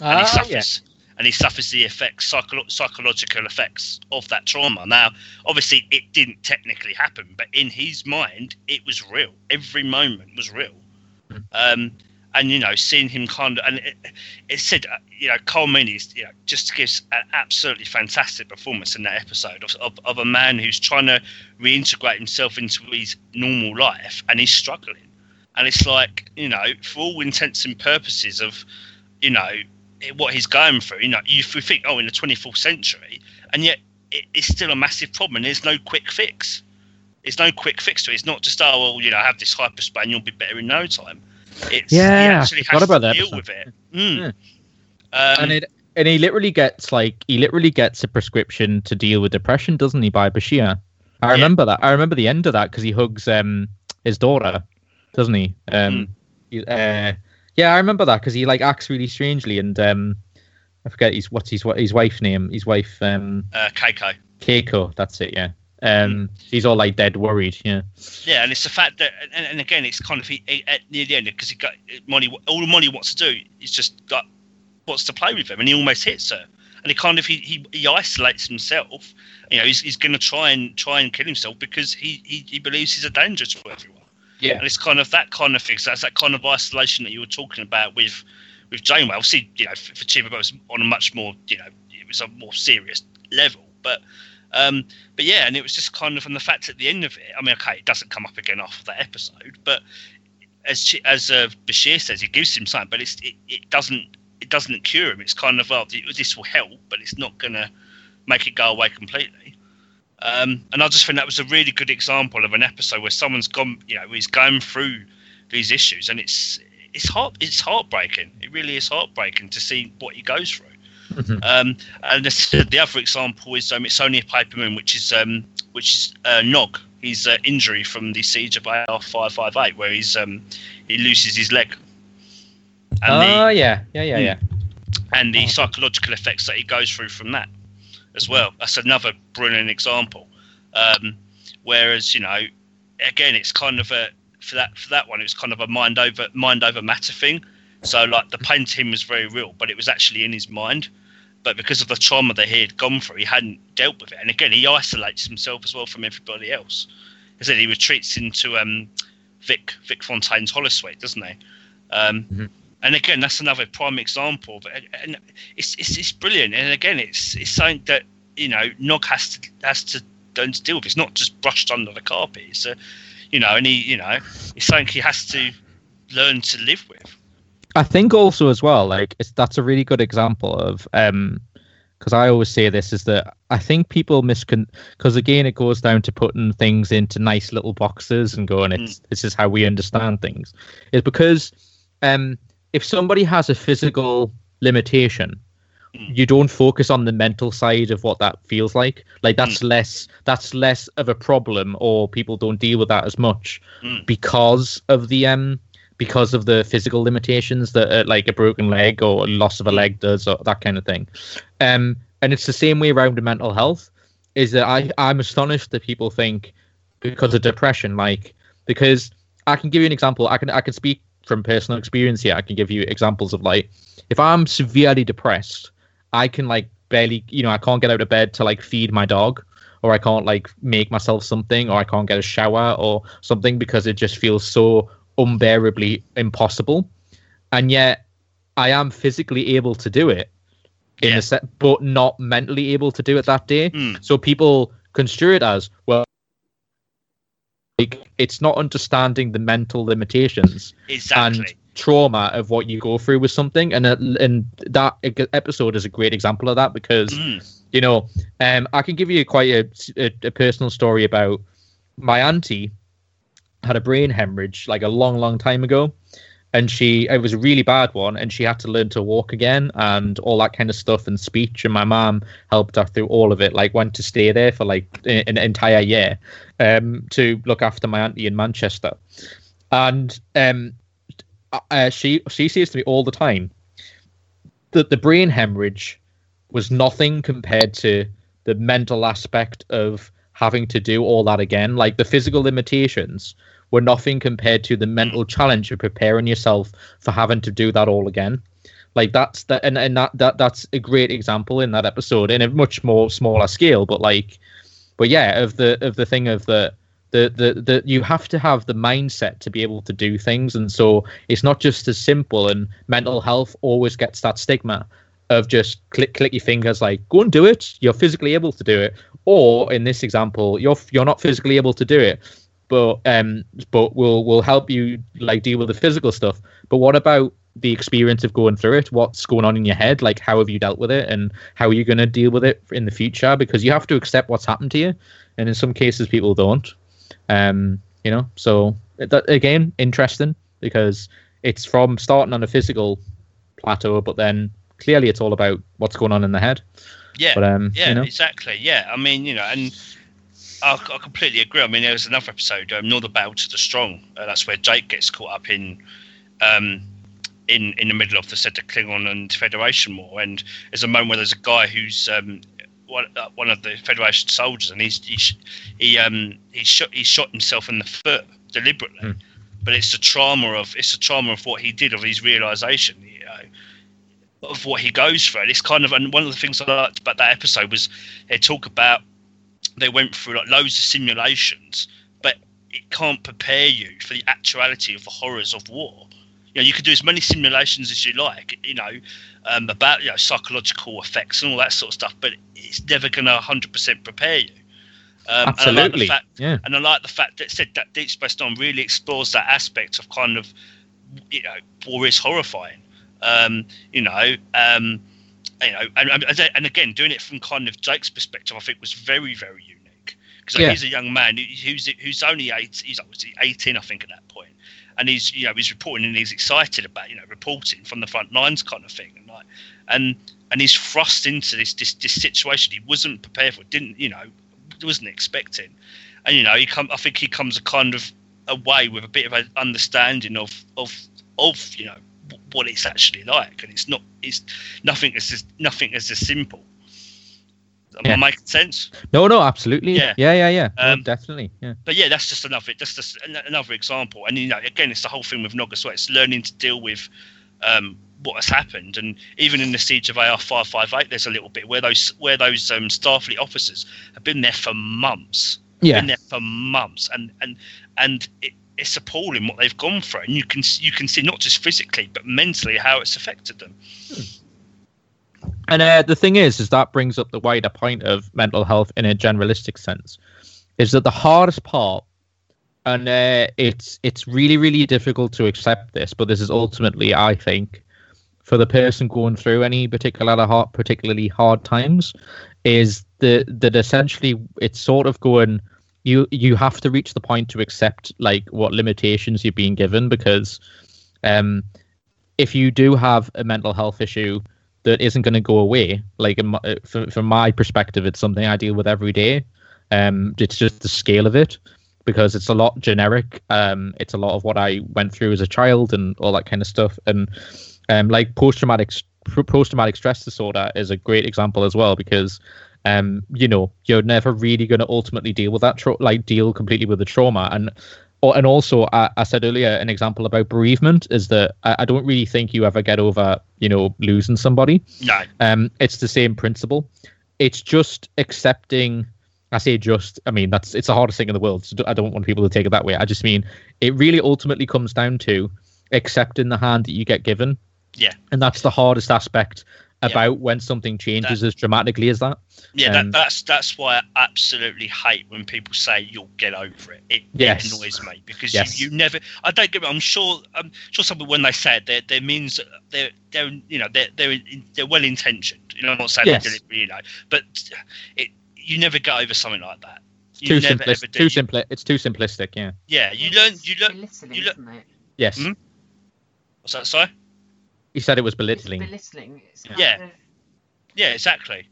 and he Ah, suffers. And he suffers the effects, psycholo- psychological effects of that trauma. Now, obviously, it didn't technically happen, but in his mind, it was real. Every moment was real. Um, and you know, seeing him kind of, and it, it said, uh, you know, Colm Meaney's, you know, just gives an absolutely fantastic performance in that episode of, of, of a man who's trying to reintegrate himself into his normal life and he's struggling. And it's like, you know, for all intents and purposes of, you know, what he's going through, you know, you we think, oh, in the 24th century, and yet it, it's still a massive problem. And there's no quick fix. There's no quick fix to it. It's not just, oh, well, you know, have this hypospray, you'll be better in no time. It's, Yeah, he I actually forgot has about that deal episode. with it. Mm. Yeah. Um, and it and he literally gets like he literally gets a prescription to deal with depression, doesn't he, by Bashir? I Yeah. remember that. I remember the end of that because he hugs um his daughter, doesn't he? Um, he- uh, yeah, I remember that because he like acts really strangely, and um, I forget his what's his what his wife's name. His wife um uh, Keiko. Keiko. That's it. Yeah. Um, she's all like dead worried. Yeah. Yeah, and it's the fact that, and, and again, it's kind of he, at near the end because he got money. All the money wants to do is just got wants to play with him, and he almost hits her. And he kind of he, he, he isolates himself. You know, he's, he's going to try and try and kill himself because he, he, he believes he's a danger to everyone. Yeah. And it's kind of that kind of thing. So that's that kind of isolation that you were talking about with with Janeway. Obviously, you know, for, it was on a much more, you know, it was a more serious level. But um, but yeah, and it was just kind of, and the fact at the end of it, I mean, okay, it doesn't come up again after that episode, but as Chi- as uh, Bashir says, it gives him something, but it's it, it doesn't it doesn't cure him. It's kind of well, this will help, but it's not gonna make it go away completely. Um, and I just think that was a really good example of an episode where someone's gone, you know, he's going through these issues, and it's it's heart it's heartbreaking. It really is heartbreaking to see what he goes through. Um, and the, the other example is um, it's only a paper moon, which is um, which is uh, Nog. His uh, injury from the siege of AR five five eight, where he's um, he loses his leg, and Oh the yeah, yeah, yeah, Hmm. yeah. and the psychological effects that he goes through from that as well. That's another brilliant example. Um, whereas you know, again, it's kind of a for that for that one, it was kind of a mind over mind over matter thing. So like the pain to him was very real, but it was actually in his mind. But because of the trauma that he had gone through, he hadn't dealt with it. And again, he isolates himself as well from everybody else. I said he retreats into um, Vic Vic Fontaine's holosuite, doesn't he? Um, Mhm. And again, that's another prime example. But and it's, it's it's brilliant. And again, it's it's something that you know Nog has to has to learn to deal with. It's not just brushed under the carpet. It's a, you know, and he you know it's something he has to learn to live with. I think also as well, like it's that's a really good example of um because I always say this is that I think people miscon because again it goes down to putting things into nice little boxes and going it's this is how we understand things is because um if somebody has a physical limitation Mm. you don't focus on the mental side of what that feels like like that's less that's less of a problem or people don't deal with that as much Mm. because of the um because of the physical limitations that uh, like a broken leg or loss of a leg does or that kind of thing. Um and it's the same way around mental health is that i i'm astonished that people think because of depression like because i can give you an example. I can i can speak from personal experience here. I can give you examples of like if i'm severely depressed i can like barely you know i can't get out of bed to like feed my dog or i can't like make myself something or i can't get a shower or something because it just feels so unbearably impossible and yet i am physically able to do it in Yeah. the set but not mentally able to do it that day Mm. so people construe it as well like it's not understanding the mental limitations Exactly. and trauma of what you go through with something and uh, and that episode is a great example of that because Mm. you know um i can give you quite a, a, a personal story about my auntie had a brain hemorrhage like a long, long time ago, and she it was a really bad one, and she had to learn to walk again and all that kind of stuff and speech. And my mom helped her through all of it. Like went to stay there for like an entire year um, to look after my auntie in Manchester, and um, uh, she she says to me all the time that the brain hemorrhage was nothing compared to the mental aspect of having to do all that again. Like the physical limitations were nothing compared to the hmm. mental challenge of preparing yourself for having to do that all again. Like that's that, and, and that, that that's a great example in that episode in a much more smaller scale, but like, but yeah, of the of the thing of the the, the the you have to have the mindset to be able to do things. And so it's not just as simple and mental health always gets that stigma of just click click your fingers like go and do it. You're physically able to do it. Or in this example you're you're not physically able to do it but um but we'll we'll help you like deal with the physical stuff. But what about the experience of going through it? What's going on in your head? Like how have you dealt with it? And how are you going to deal with it in the future? Because you have to accept what's happened to you and in some cases people don't. Um, you know, so that again, interesting because it's from starting on a physical plateau, but then clearly it's all about what's going on in the head. Yeah, but, um, yeah, you know. exactly. Yeah, I mean, you know, and I, I completely agree. I mean, there was another episode, um, "Nor the Battle to the Strong." Uh, that's where Jake gets caught up in, um, in in the middle of the said the Klingon and Federation war, and there's a moment where there's a guy who's um, one, uh, one of the Federation soldiers, and he's, he's he um he shot he shot himself in the foot deliberately. Mm. But it's the trauma of it's the trauma of what he did of his realization, you know, of what he goes through. And it's kind of and one of the things I liked about that episode was they talk about they went through like loads of simulations, but it can't prepare you for the actuality of the horrors of war. You know, you could do as many simulations as you like, you know, um, about you know psychological effects and all that sort of stuff, but it's never going to 100% prepare you. Um, Absolutely. And I, like fact, yeah. and I like the fact that said that Deep Space Nine really explores that aspect of kind of, you know, war is horrifying. Um, you know, um, you know, and, and again, doing it from kind of Jake's perspective, I think was very, very unique. Because Yeah. he's a young man who's who's only eight, he's obviously 18, I think, at that point, and he's you know he's reporting and he's excited about you know reporting from the front lines kind of thing, and like, and and he's thrust into this this, this situation he wasn't prepared for, didn't you know, wasn't expecting, and you know he come, I think he comes a kind of away with a bit of an understanding of of of you know what it's actually like, and it's not it's nothing is just nothing is as simple. Am I making sense? No, no, absolutely. Yeah. Yeah, yeah, yeah. No, Um, definitely. Yeah. but yeah, that's just another that's just another example. And you know, again, it's the whole thing with Noga Sweat. It's learning to deal with um, what has happened. And even in the siege of AR five five eight, there's a little bit where those where those um, Starfleet officers have been there for months. Yeah. Been there for months, and and and it, it's appalling what they've gone through. And you can you can see not just physically but mentally how it's affected them. And uh, the thing is, is that brings up the wider point of mental health in a generalistic sense, is that the hardest part, and uh, it's it's really really difficult to accept this, but this is ultimately, I think, for the person going through any particular hard, particularly hard times, is the that essentially it's sort of going. You you have to reach the point to accept like what limitations you're being given because, um, if you do have a mental health issue that isn't going to go away. Like my, uh, from, from my perspective, it's something I deal with every day. Um, it's just the scale of it because it's a lot generic. Um, it's a lot of what I went through as a child and all that kind of stuff. And um, like post traumatic post traumatic stress disorder is a great example as well because um, you know, you're never really going to ultimately deal with that, tra- like deal completely with the trauma. And or, and also, I, I said earlier, an example about bereavement is that I, I don't really think you ever get over, you know, losing somebody. No, Um, it's the same principle. It's just accepting. I say just. I mean, that's it's the hardest thing in the world. So I don't want people to take it that way. I just mean it really ultimately comes down to accepting the hand that you get given. Yeah. And that's the hardest aspect Yeah. about when something changes as dramatically as that. yeah, Um, that, that's that's why I absolutely hate when people say you'll get over it. It, Yes. it annoys me because Yes. you, you never. I don't get. me- I'm sure. I'm sure some people when they say it, there there means they're they're you know they're they're they're well intentioned. You know, I'm not saying Yes. they did it, you know, but it you never get over something like that. you too never simplistic. Too You- simpli- It's too simplistic. Yeah. Yeah, you It's learn. You learn. belittling, you learn- isn't it? Yes. Hmm? What's that? Sorry. He said it was It's belittling. belittling. It's Yeah. of- Yeah, exactly.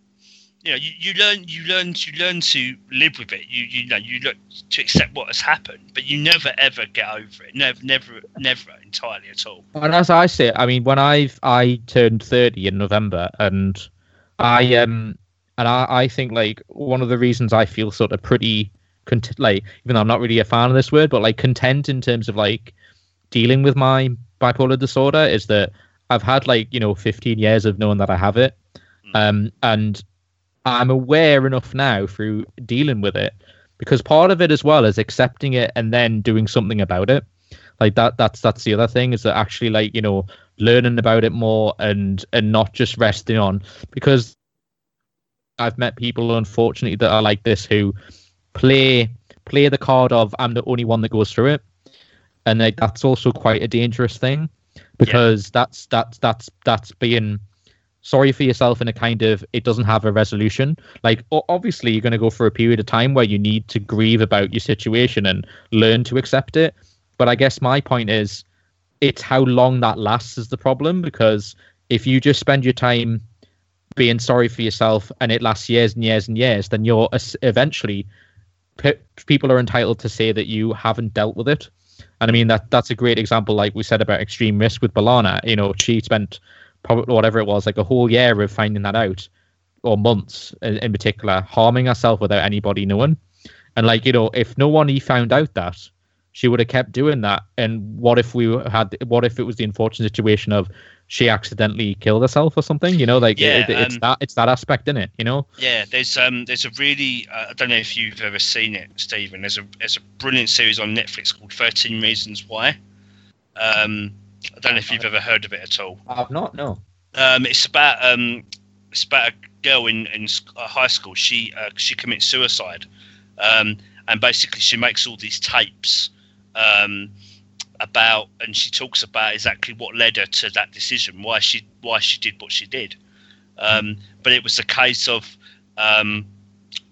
You know, you, you learn you learn you learn to live with it. You you know you look to accept what has happened, but you never ever get over it. Never never never entirely at all. And as I say, I mean, when I've I turned thirty in November, and I um and I, I think like one of the reasons I feel sort of pretty cont- like even though I'm not really a fan of this word, but like content in terms of like dealing with my bipolar disorder is that I've had like you know 15 years of knowing that I have it, um and I'm aware enough now through dealing with it because part of it as well is accepting it and then doing something about it. Like that that's that's the other thing is that actually like you know learning about it more and and not just resting on because i've met people unfortunately that are like this who play play the card of i'm the only one that goes through it. And like that's also quite a dangerous thing because that's that's that's that's being sorry for yourself in a kind of it doesn't have a resolution like obviously you're going to go for a period of time where you need to grieve about your situation and learn to accept it but I guess my point is, it's how long that lasts is the problem. Because if you just spend your time being sorry for yourself and it lasts years and years and years, then you're eventually people are entitled to say that you haven't dealt with it. And I mean that that's a great example, like we said about extreme risk with B'Elanna. You know, she spent probably whatever it was, like a whole year of finding that out, or months in, in particular, harming herself without anybody knowing. And like you know, if no one he found out that, she would have kept doing that. And what if we had? What if it was the unfortunate situation of she accidentally killed herself or something? You know, like Yeah, it, it's um, that it's that aspect in it. You know. Yeah, there's um there's a really uh, I don't know if you've ever seen it, Stephen. There's a there's a brilliant series on Netflix called Thirteen Reasons Why. Um, I don't know if you've ever heard of it at all. I've not. No. Um, it's about um, it's about a girl in in uh, high school. She uh, she commits suicide, um, and basically she makes all these tapes um, about, and she talks about exactly what led her to that decision, why she why she did what she did. Um, but it was a case of um,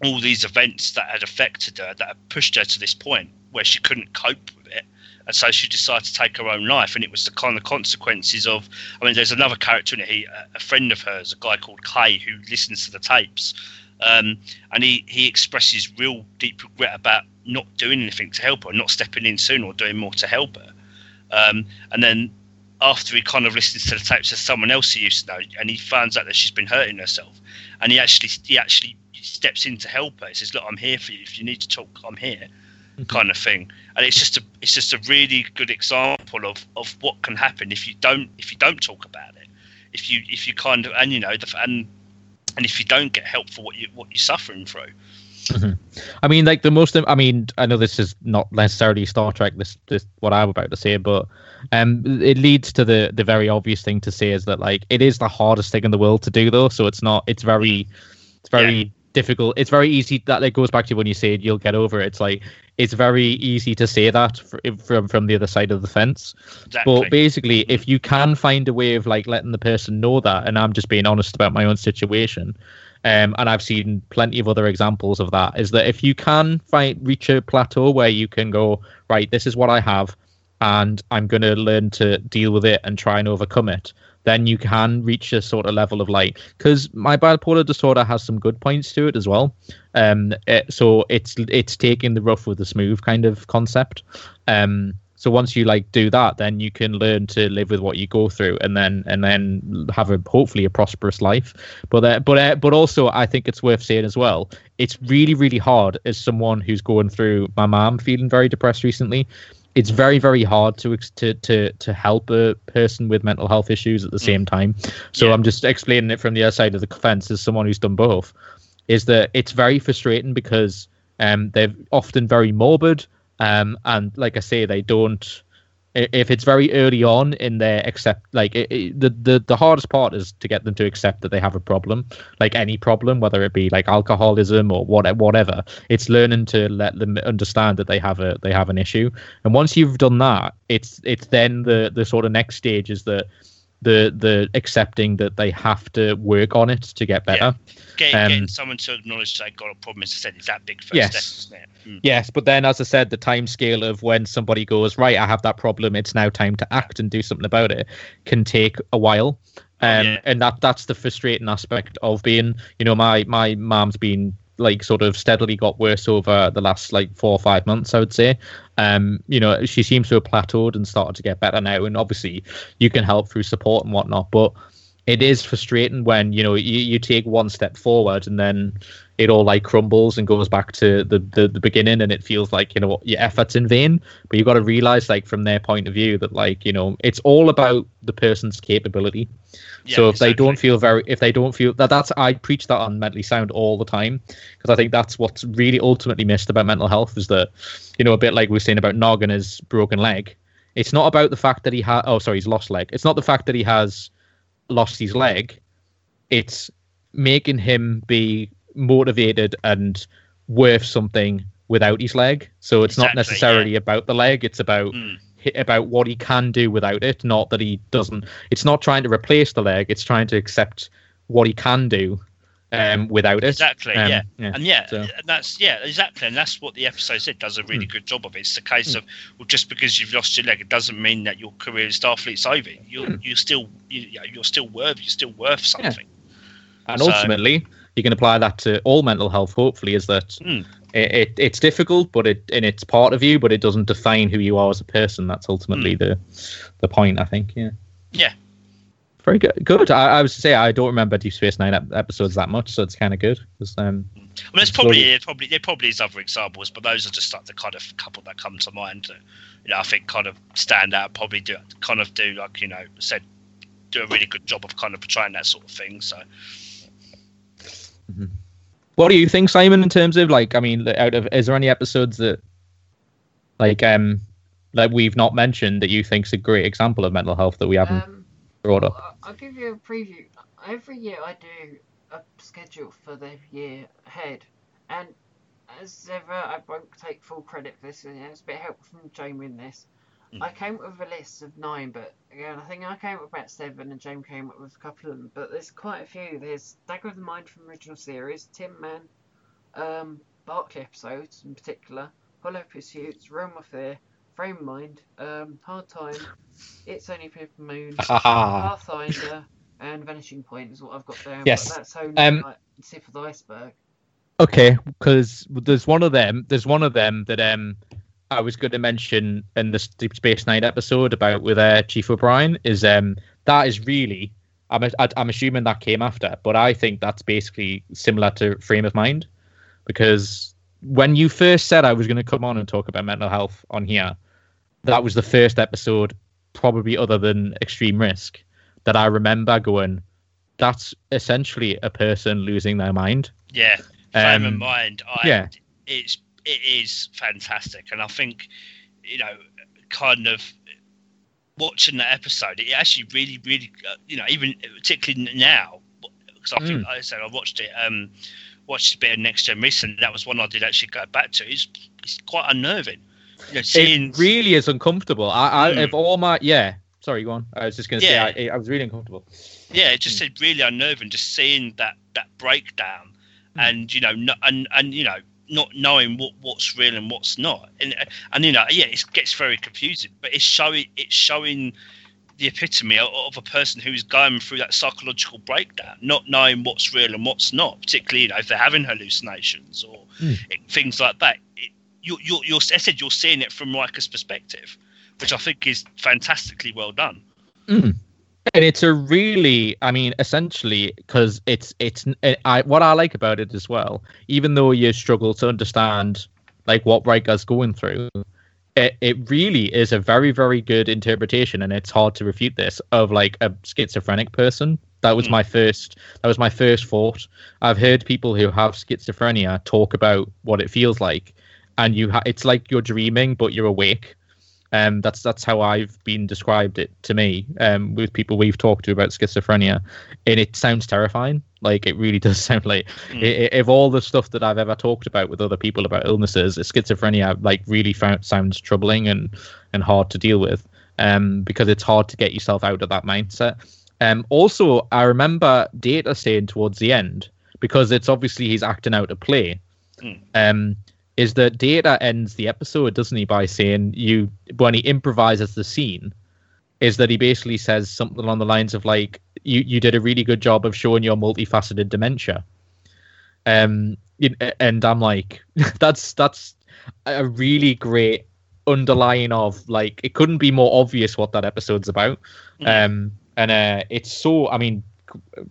all these events that had affected her, that had pushed her to this point where she couldn't cope with it. And so she decided to take her own life, and it was the kind of consequences of. I mean, there's another character in it. He, a friend of hers, a guy called Clay, who listens to the tapes, um, and he he expresses real deep regret about not doing anything to help her, not stepping in sooner, or doing more to help her. Um, and then after he kind of listens to the tapes of someone else he used to know, and he finds out that she's been hurting herself, and he actually he actually steps in to help her. He says, "Look, I'm here for you. If you need to talk, I'm here." kind of thing and it's just a it's just a really good example of of what can happen if you don't if you don't talk about it if you if you kind of and you know the and and if you don't get help for what you what you're suffering through I mean, like the most. I mean, I know this is not necessarily Star Trek. This, this what I'm about to say, but um, it leads to the the very obvious thing to say is that like it is the hardest thing in the world to do, though. So it's not. It's very, it's very difficult. It's very easy. That like goes back to when you said you'll get over it. It's like it's very easy to say that from from the other side of the fence. exactly But basically, if you can find a way of like letting the person know that, and I'm just being honest about my own situation, um, and I've seen plenty of other examples of that, is that if you can find reach a plateau where you can go, right, this is what I have, and I'm going to learn to deal with it and try and overcome it, then you can reach a sort of level of light. because my bipolar disorder has some good points to it as well. Um, it, so it's it's taking the rough with the smooth kind of concept. Um, so once you like do that, then you can learn to live with what you go through, and then and then have a hopefully a prosperous life. But uh, but uh, but also, I think it's worth saying as well. It's really really hard as someone who's going through. My mom feeling very depressed recently. It's very very hard to to to to help a person with mental health issues at the same time. So Yeah. I'm just explaining it from the other side of the fence as someone who's done both. Is that it's very frustrating because um they're often very morbid um and like I say they don't if it's very early on in their accept like it, it, the, the the hardest part is to get them to accept that they have a problem like any problem whether it be like alcoholism or what, whatever. It's learning to let them understand that they have a they have an issue. And once you've done that it's it's then the the sort of next stage is that the the accepting that they have to work on it to get better. Get, Um, getting someone to acknowledge they've got a problem, as I said, is that big first Yes. step, isn't it? Mm. Yes, but then as I said, the time scale of when somebody goes right, I have that problem. It's now time to act and do something about it can take a while. Um, yeah. and that that's the frustrating aspect of being, you know, my my mom's been like sort of steadily got worse over the last like four or five months, I would say. Um, you know, she seems to have plateaued and started to get better now. And obviously, you can help through support and whatnot, but it is frustrating when you know you, you take one step forward and then it all like crumbles and goes back to the, the the beginning and it feels like you know your efforts in vain. But you've got to realize like from their point of view that like you know it's all about the person's capability. Yeah, so if they don't feel very if they don't feel that that's i preach that on mentally sound all the time because i think that's what's really ultimately missed about mental health is that you know a bit like we are saying about nog and his broken leg it's not about the fact that he had oh sorry he's lost leg. It's not the fact that he has lost his leg it's making him be motivated and worth something without his leg. So it's not Exactly, necessarily about the leg it's about Mm. about what he can do without it not that he doesn't it's not trying to replace the leg it's trying to accept what he can do um without it Exactly, Um, yeah. And yeah, so- and that's yeah, exactly, and that's what the episode said does a really Hmm. good job of. It's the case of well, just because you've lost your leg, it doesn't mean that your career in Starfleet's over. You're Hmm. you're still you, you're still worth you're still worth something. and So- ultimately you can apply that to all mental health hopefully is that Mm. it, it it's difficult but it and it's part of you but it doesn't define who you are as a person that's ultimately the the point i think yeah Yeah. Very good good i, I was to say i don't remember deep space nine ep- episodes that much so it's kind of good 'cause, um I mean, there's probably already- there probably there probably is other examples, but those are just like the kind of couple that come to mind. That, you know, I think kind of stand out. Probably do kind of do like you know said do a really good job of kind of portraying that sort of thing. So What do you think, Simon? In terms of like, I mean, out of is there any episodes that like um like we've not mentioned that you think's a great example of mental health that we haven't Um, brought up? I'll- give you a preview. Every year I do a schedule for the year ahead, and as ever, I won't take full credit for this. And it's a bit of help from Jamie in this. Mm. I came up with a list of nine, but again, I think I came up with about seven, and Jamie came up with a couple of them. But there's quite a few. There's Dagger of the Mind from original series, Tin Man, um, Barkley episodes in particular, Hollow Pursuits, Realm of Fear, Frame of Mind, um, Hard Time, It's Only Paper Moon. Pathfinder and Vanishing Point is what I've got down. Yes. But that's only Um, like the tip of the iceberg. Okay, because there's one of them. There's one of them that um I was going to mention in the Deep Space Nine episode about with uh, Chief O'Brien is um that is really I'm I- I'm assuming that came after, but I think that's basically similar to Frame of Mind because when you first said I was going to come on and talk about mental health on here, that was the first episode, probably other than Extreme Risk, that I remember going. That's essentially a person losing their mind. yeah, frame of Um, mind. I, yeah. it's it is fantastic, and I think you know, kind of watching that episode, it actually really, really, uh, you know, even particularly now, because I think, Mm. like I said, I watched it, um, watched a bit of Next Gen recently. That was one I did actually go back to. It's, it's quite unnerving. It really is uncomfortable. I, I Mm. if all my yeah. Sorry, go on. I was just going to Yeah. say I, I was really uncomfortable. yeah, it just said really unnerving just seeing that that breakdown, Hmm. and you know, no, and and you know, not knowing what what's real and what's not, and and you know, yeah, it gets very confusing, but it's showing it's showing the epitome of, a person who's going through that psychological breakdown, not knowing what's real and what's not, particularly you know, if they're having hallucinations or it, things like that. You're, you're, you're, I said you're seeing it from Riker's perspective, which I think is fantastically well done. And it's a really, I mean, essentially, because it's it's it, I what I like about it as well. Even though you struggle to understand like what Riker's going through, it it really is a very very good interpretation, and it's hard to refute this of like a schizophrenic person. That was Mm. my first. That was my first thought. I've heard people who have schizophrenia talk about what it feels like, and you ha- it's like you're dreaming but you're awake. Um, that's that's how I've been described it to me. Um, with people we've talked to about schizophrenia, and it sounds terrifying. Like it really does sound like Mm. i- i- if all the stuff that I've ever talked about with other people about illnesses, schizophrenia like really found, sounds troubling and and hard to deal with. um, because it's hard to get yourself out of that mindset. Um, also, I remember Data saying towards the end, because it's obviously he's acting out a play, Mm. um, is that Data ends the episode, doesn't he, by saying you when he improvises the scene, is that he basically says something along the lines of like you you did a really good job of showing your multifaceted dementia. Um, and I'm like, that's that's a really great underlying of like it couldn't be more obvious what that episode's about. Mm. Um, and uh, it's so I mean. Uh,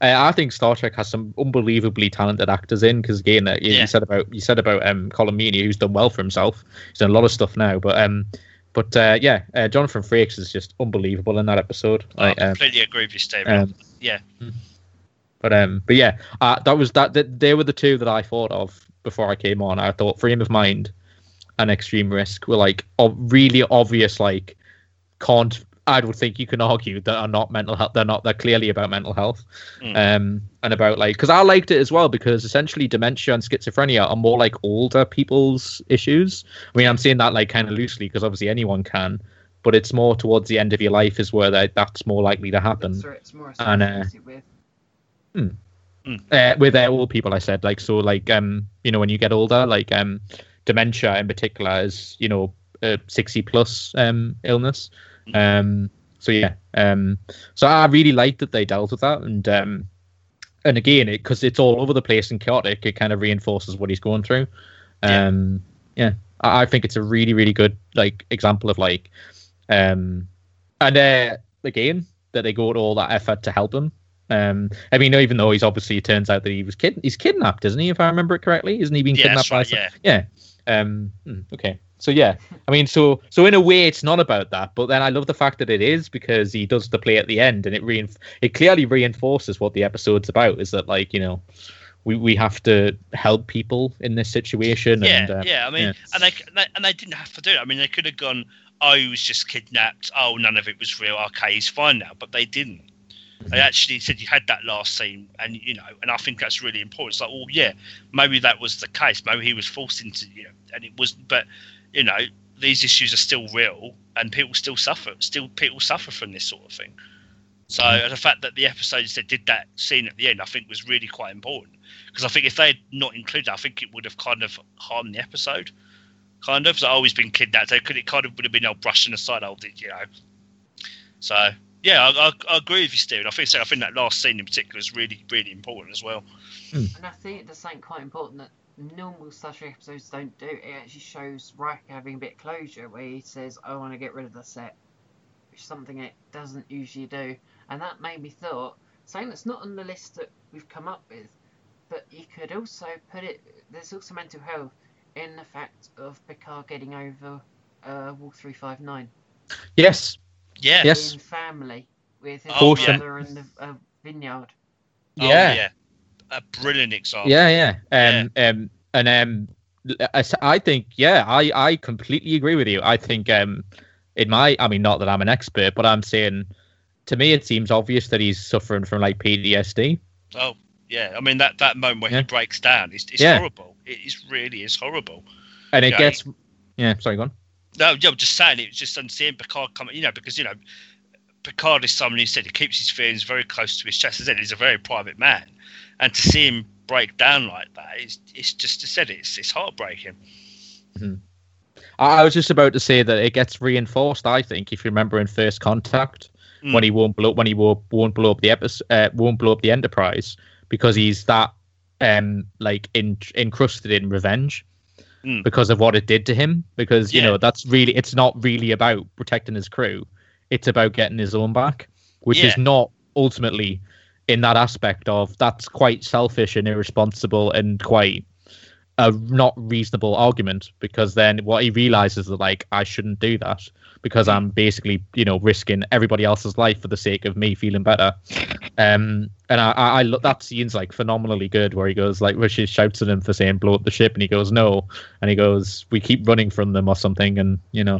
I think Star Trek has some unbelievably talented actors in because again, uh, you, Yeah. you said about you said about um, Colm Meaney, who's done well for himself. He's done a lot of stuff now, but um, but uh, yeah, uh, Jonathan Frakes is just unbelievable in that episode. I Like, um, completely agree with you, Steve. um, yeah. but um, but yeah, uh, that was that, that. They were the two that I thought of before I came on. I thought Frame of Mind and Extreme Risk were like ob- really obvious. Like, can't I would think you can argue that are not mental health. They're not. They're clearly about mental health, Mm. um, and about like because I liked it as well because essentially dementia and schizophrenia are more like older people's issues. I mean, I'm saying that like kind of loosely because obviously anyone can. But it's more towards the end of your life is where that, that's more likely to happen That's it's more And, uh, associated with. uh, with uh, old people. I said like so like um you know when you get older like um dementia in particular is you know a sixty plus um illness. Um so yeah um so I really liked that they dealt with that and um and again it because it's all over the place and chaotic it kind of reinforces what he's going through. Yeah. Um yeah I, I think it's a really really good like example of like um and uh again that they go to all that effort to help him um, I mean, even though he's obviously, it turns out that he was kid, he's kidnapped, isn't he? If I remember it correctly, isn't he being Yeah, kidnapped right, by? yeah. some- yeah. Um. hmm, Okay. So yeah, I mean, so so in a way, it's not about that, but then I love the fact that it is because he does the play at the end, and it reinf- it clearly reinforces what the episode's about. Is that like you know, we we have to help people in this situation. Yeah, and, uh, yeah. I mean, yeah. and they, and they didn't have to do it. I mean, they could have gone, "Oh, he was just kidnapped. Oh, none of it was real. Okay, he's fine now." But they didn't. They Mhm. actually said you had that last scene, and you know, and I think that's really important. It's like, well, yeah, maybe that was the case. Maybe he was forced into, you know, and it was, but you know, these issues are still real, and people still suffer. Still, people suffer from this sort of thing. So Mhm. the fact that the episodes that did that scene at the end, I think, was really quite important because I think if they had not included, I think it would have kind of harmed the episode. Kind of, so oh, he's been kidnapped. So could it kind of would have been oh, brushing aside, oh, did you know? So yeah, I, I, I agree with you, Stephen. I think so. I think that last scene in particular is really, really important as well. And I think there's something quite important that normal Star Trek episodes don't do. It actually shows Riker having a bit of closure where he says, I want to get rid of the set, which is something it doesn't usually do. And that made me thought, something that's not on the list that we've come up with, but you could also put it, there's also mental health in the fact of Picard getting over uh, Wolf 359 Yes. Yeah. Yes. in family with his Oh, yeah. and the uh, vineyard. Oh, Yeah. yeah. A brilliant example. Yeah, yeah. Um, um, and um, I, I think, yeah, I, I completely agree with you. I think, um, in my, I mean, not that I'm an expert, but I'm saying, to me, it seems obvious that he's suffering from like PTSD. Oh, yeah. I mean that that moment where Yeah. he breaks down, it's, it's Yeah. horrible. It is really is horrible. And it Yeah, gets, yeah, sorry, go on. No, yeah, I'm just saying it was just seeing Picard come, you know, because you know, Picard is someone who said he keeps his feelings very close to his chest. As said, he's a very private man, and to see him break down like that, it's it's just I said it's it's heartbreaking. I, I was just about to say that it gets reinforced. I think if you remember in First Contact Mm. when he won't blow when he won't, won't blow up the epis uh, won't blow up the Enterprise because he's that um like in, encrusted in revenge Mm. because of what it did to him. Because you know that's really it's not really about protecting his crew. It's about getting his own back, which is not ultimately in that aspect of that's quite selfish and irresponsible and quite a not reasonable argument because then what he realizes is like I shouldn't do that because I'm basically you know risking everybody else's life for the sake of me feeling better. Um, and I, I, I lo- that scene's like phenomenally good where he goes like where she shouts at him for saying blow up the ship and he goes no and he goes we keep running from them or something and you know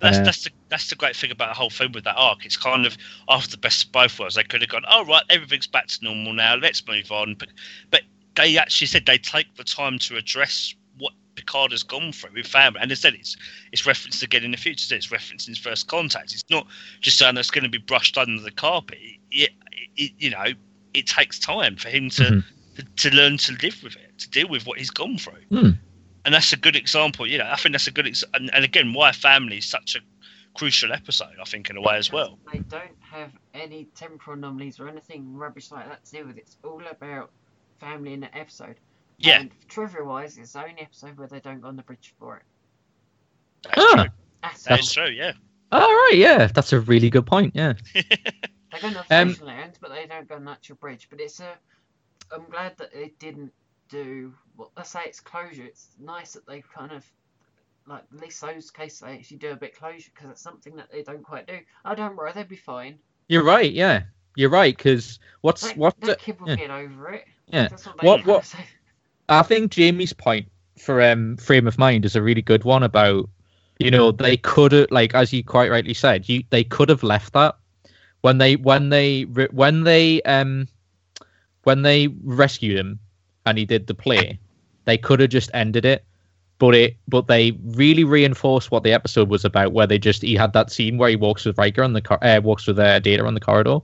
That's Uh, that's the that's the great thing about the whole thing with that arc. It's kind of after the best of both worlds. They could have gone, oh right, everything's back to normal now. Let's move on. But but they actually said they take the time to address what Picard has gone through with family. And instead, it's it's referenced again in the future. So It's referenced in First Contact. It's not just something that's going to be brushed under the carpet. It, it, you know, it takes time for him to, mm-hmm. to, to learn to live with it, to deal with what he's gone through. Mm. And that's a good example. You know, I think that's a good. Ex- and, and again, why family is such a crucial episode. I think in a way as well. They don't have any temporal anomalies or anything rubbish like that to deal with. It's all about family in the episode. Yeah. And trivia wise, it's the only episode where they don't go on the bridge for it. That's ah, true. That's, that's true, yeah. All right, yeah. That's a really good point, yeah. they go on the um, land, but they don't go on the actual bridge. But it's a. I'm glad that it didn't do. Well, let's say it's closure. It's nice that they kind of like at least those cases they actually do a bit closure because it's something that they don't quite do. I don't worry, they'll be fine. You're right, yeah, you're right. Because what's they, what the kid will yeah. get over it. Yeah. What what? I think Jamie's point for um frame of mind is a really good one about you know they could have like as you quite rightly said you they could have left that when they when they when they um when they rescued him and he did the play they could have just ended it but it but they really reinforced what the episode was about where they just he had that scene where he walks with Riker on the car uh, walks with uh, Data on the corridor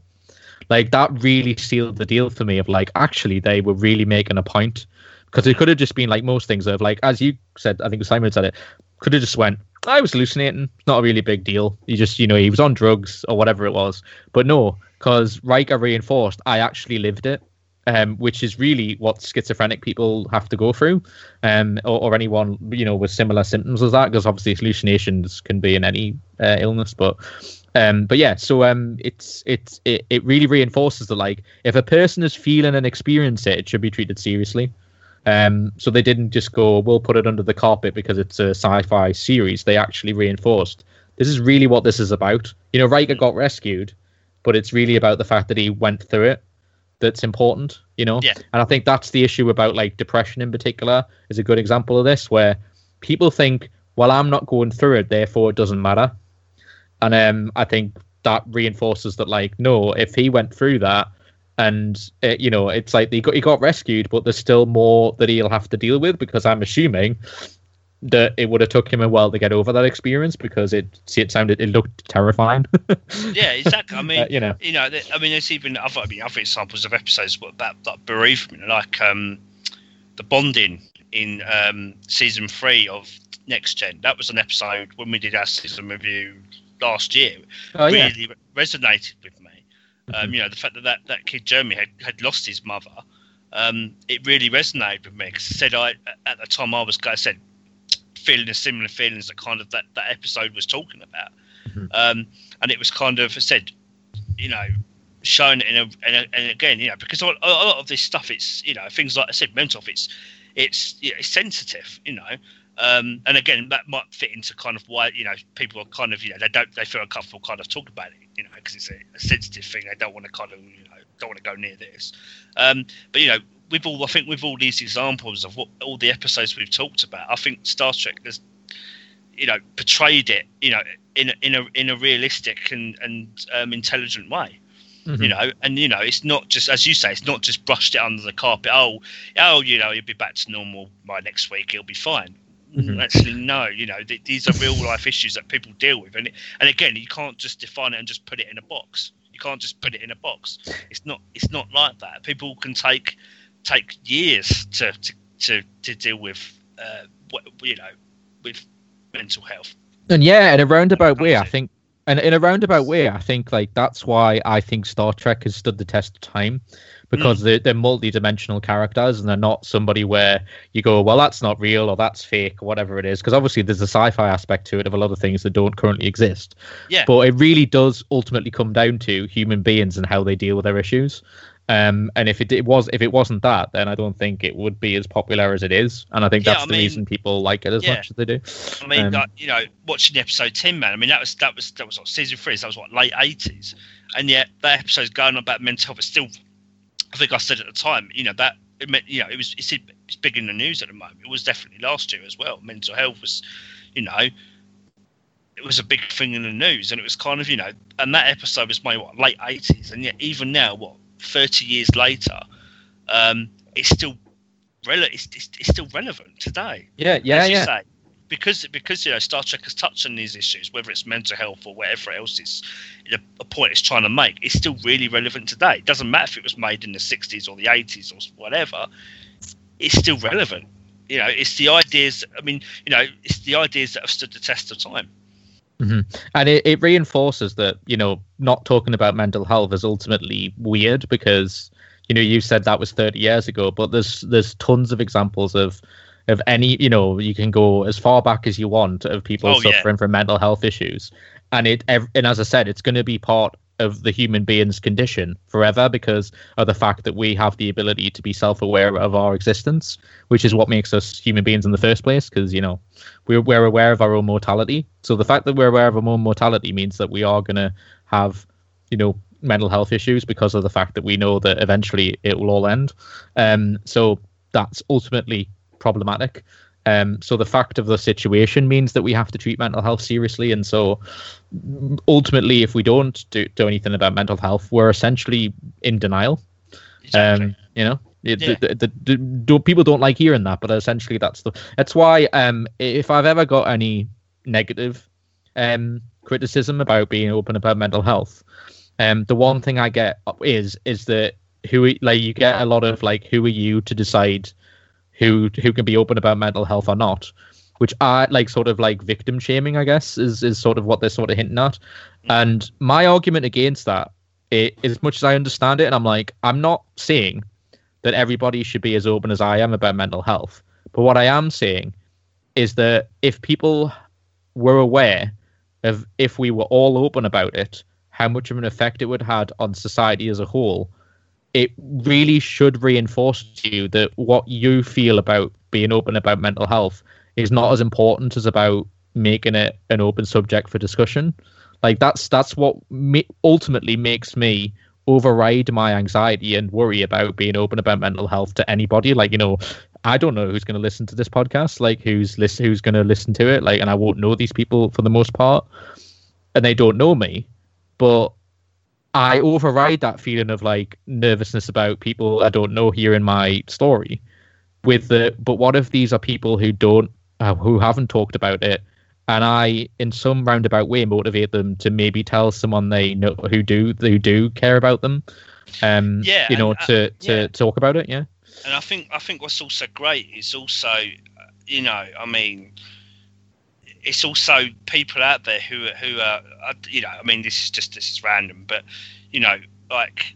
like that really sealed the deal for me of like actually they were really making a point because it could have just been like most things of like as you said I think Simon said it could have just went I was hallucinating not a really big deal he just you know he was on drugs or whatever it was but no because Riker reinforced I actually lived it um, which is really what schizophrenic people have to go through, um, or, or, anyone you know with similar symptoms as that, because obviously hallucinations can be in any uh, illness. But um, but yeah, so um, it's it's it, it really reinforces that like if a person is feeling and experience it, it should be treated seriously. Um, so they didn't just go, we'll put it under the carpet because it's a sci-fi series. They actually reinforced this is really what this is about. You know, Riker got rescued, but it's really about the fact that he went through it that's important, you know? Yeah. And I think that's the issue about like depression in particular is a good example of this where people think, well, I'm not going through it, therefore it doesn't matter. And um, I think that reinforces that, like, no, if he went through that, and uh, you know, it's like he got he got rescued, but there's still more that he'll have to deal with because I'm assuming that it would have took him a while to get over that experience because it see it sounded it looked terrifying. yeah, exactly. I mean, uh, you know, you know, I mean, there's even other, I mean, other examples of episodes about that bereavement, like um, the bonding in um, season three of Next Gen. That was an episode when we did our season review last year. Oh, really yeah. resonated with me. Um, Mm-hmm. you know, the fact that, that that kid Jeremy had, had lost his mother. Um, it really resonated with me because I said I at the time I was I said feeling the similar feelings that kind of that, that episode was talking about. Mhm. Um, and it was kind of I said, you know, shown in a, in a and again, you know, because a lot, a lot of this stuff, it's you know things like I said, mental, health, it's it's you know, it's sensitive, you know. Um, and again, that might fit into kind of why you know people are kind of you know they don't they feel uncomfortable kind of talking about it, you know, because it's a, a sensitive thing. They don't want to kind of you know don't want to go near this. Um, but you know, with all I think with all these examples of what all the episodes we've talked about, I think Star Trek has you know portrayed it you know in a, in a in a realistic and and um, intelligent way. Mhm. You know, and you know, it's not just as you say, it's not just brushed it under the carpet. Oh, oh, you know, he'll be back to normal by next week. He'll be fine. Mhm. Actually, no. You know, th- these are real life issues that people deal with, and it, and again, you can't just define it and just put it in a box. You can't just put it in a box. It's not. It's not like that. People can take take years to to to, to deal with, uh, you know, with mental health. And yeah, in a roundabout way, I think, and in a roundabout way, I think like that's why I think Star Trek has stood the test of time because mm. they're, they're multi-dimensional characters and they're not somebody where you go, well, that's not real or that's fake or whatever it is. Because obviously there's a sci-fi aspect to it of a lot of things that don't currently exist. Yeah. But it really does ultimately come down to human beings and how they deal with their issues. Um, and if it, it was if it wasn't that, then I don't think it would be as popular as it is. And I think Yeah, that's I the mean- reason people like it as yeah. much as they do. I mean, Um, like, you know, watching the episode ten, man. I mean, that was that was that was what season three. So that was what late eighties, and yet that episode's going on about mental health. It's still, I think I said at the time, you know, that it meant, you know, it was it's, it's big in the news at the moment. It was definitely last year as well. Mental health was, you know, it was a big thing in the news, and it was kind of, you know, and that episode was my what late eighties, and yet even now, what thirty years later, um, it's still rele- it's, it's, it's still relevant today. Yeah, yeah, as you yeah. say, because because you know Star Trek has touched on these issues, whether it's mental health or whatever else is a, a point it's trying to make. It's still really relevant today. It doesn't matter if it was made in the '60s or the '80s or whatever. It's still relevant. You know, it's the ideas. I mean, you know, it's the ideas that have stood the test of time. Mm-hmm. and it, it reinforces that you know not talking about mental health is ultimately weird because you know you said that was 30 years ago but there's there's tons of examples of of any you know you can go as far back as you want of people Oh, yeah. suffering from mental health issues and it and as i said it's going to be part of the human being's condition forever because of the fact that we have the ability to be self-aware of our existence which is what makes us human beings in the first place because you know we're, we're aware of our own mortality. So the fact that we're aware of our own mortality means that we are going to have you know mental health issues because of the fact that we know that eventually it will all end. Um so that's ultimately problematic um so the fact of the situation means that we have to treat mental health seriously and so ultimately if we don't do, do anything about mental health we're essentially in denial Exactly. um, you know, it, Yeah. the, the, the, people don't like hearing that, but essentially that's the. That's why um, if I've ever got any negative um criticism about being open about mental health, um, the one thing I get is is that who like you get a lot of like who are you to decide who who can be open about mental health or not, which I like sort of like victim shaming, I guess, is is sort of what they're sort of hinting at. Mm. And my argument against that, i as much as I understand it, and I'm like, I'm not saying that everybody should be as open as I am about mental health. But what I am saying is that if people were aware of if we were all open about it, how much of an effect it would had on society as a whole, it really should reinforce to you that what you feel about being open about mental health is not as important as about making it an open subject for discussion. Like that's that's what ma- ultimately makes me override my anxiety and worry about being open about mental health to anybody. Like you know, I don't know who's going to listen to this podcast, like who's listen, who's going to listen to it, like, and I won't know these people for the most part, and they don't know me, but I override that feeling of like nervousness about people I don't know hearing my story with the. But what if these are people who don't, uh, who haven't talked about it, and I, in some roundabout way, motivate them to maybe tell someone they know who do who do care about them, um, Yeah, you know, and, uh, to to yeah. talk about it, yeah. and I think I think what's also great is also, uh, you know, I mean, it's also people out there who are- who are, uh, you know, I mean, this is just this is random, but you know, like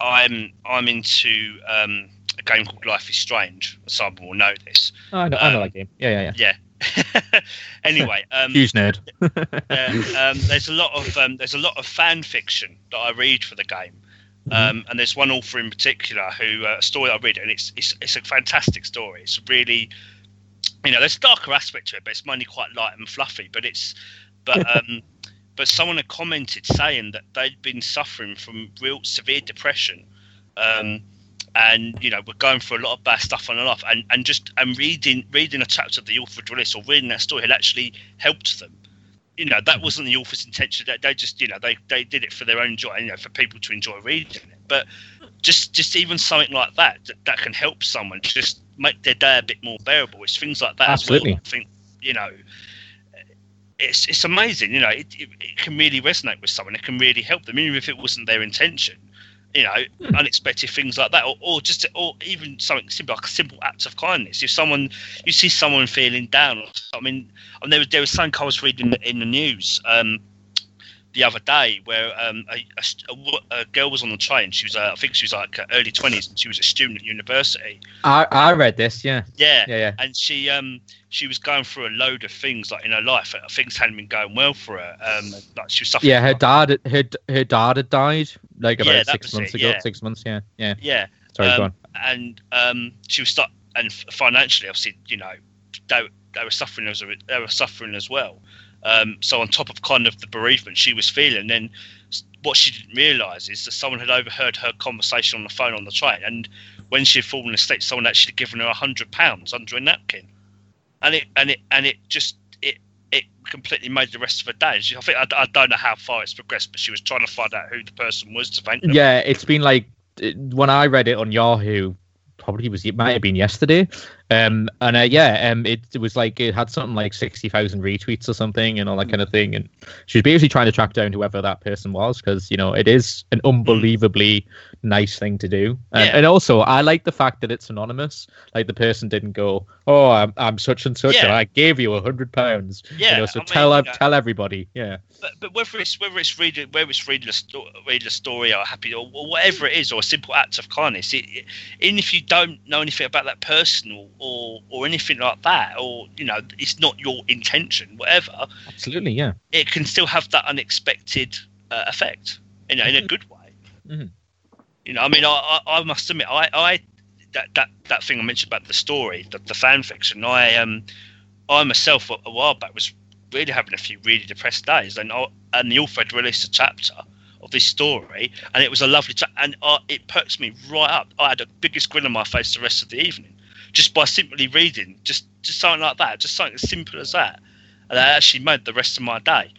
I'm I'm into um, a game called Life is Strange. Some will know this. I know, I know Um, that game. Yeah, yeah, yeah. Yeah. anyway, um, Huge nerd. uh, um, there's a lot of um, there's a lot of fan fiction that I read for the game, um, and there's one author in particular who uh, a story I read, and it's it's it's a fantastic story. It's really, you know, there's a darker aspect to it, but it's mainly quite light and fluffy. But it's but um, but someone had commented saying that they'd been suffering from real severe depression. Um, and you know we're going through a lot of bad stuff on and off, and, and just and reading reading a chapter of the author of Willis or reading that story had actually helped them you know that wasn't the author's intention that they just you know they, they did it for their own joy you know for people to enjoy reading it but just just even something like that that, that can help someone just make their day a bit more bearable. It's things like that Absolutely. as well. I think you know it's it's amazing you know it, it, it can really resonate with someone. It can really help them even if it wasn't their intention you know unexpected things like that or, or just or even something simple like a simple act of kindness. If someone you see someone feeling down or i mean and there was there was something I was reading in the news um, the other day where um, a, a a a girl was on the train. She was, uh, I think, she was like uh, early twenties, and she was a student at university. I I read this. Yeah, Yeah, yeah, yeah. and she um she was going through a load of things like in her life. uh, Things hadn't been going well for her. Um, like she was suffering. Yeah, her dad, her her dad had died like about Yeah, six months it, ago. yeah. Six months, yeah, yeah. Yeah, Sorry, Um, go on. and um, she was stuck, and financially, obviously, you know, they, they were suffering as a, they were suffering as well. Um, so on top of kind of the bereavement she was feeling, then what she didn't realise is that someone had overheard her conversation on the phone on the train, and when she had fallen asleep, someone had actually given her a hundred pounds under a napkin, and it and it and it just it it completely made the rest of her day. She, I think I, I don't know how far it's progressed, but she was trying to find out who the person was to thank them. Yeah, it's been like when I read it on Yahoo probably was it might have been yesterday. Um, and uh, yeah, um, it, it was like it had something like sixty thousand retweets or something and all that kind of thing. And she was basically trying to track down whoever that person was because you know it is an unbelievably nice thing to do. Um, Yeah. And also, I like the fact that it's anonymous. Like the person didn't go, "Oh, I'm, I'm such and such, and I gave you a hundred pounds." Yeah, you know, so I tell know- tell everybody. Yeah, but, but whether it's whether it's reading whether it's reading a, sto- reading a story or happy or, or whatever it is or a simple act of kindness, it, it, even if you don't know anything about that person or, or anything like that, or you know it's not your intention, whatever, absolutely. Yeah. it can still have that unexpected uh, effect, you know, in a good way. Mhm. You know, I mean, I, I, I must admit, I, I that, that that thing I mentioned about the story, the, the fan fiction, I um, I myself a, a while back was really having a few really depressed days, and I, and the author had released a chapter of this story, and it was a lovely chat, and uh, it perks me right up. I had the biggest grin on my face the rest of the evening, just by simply reading, just just something like that, just something as simple as that, and that actually made the rest of my day.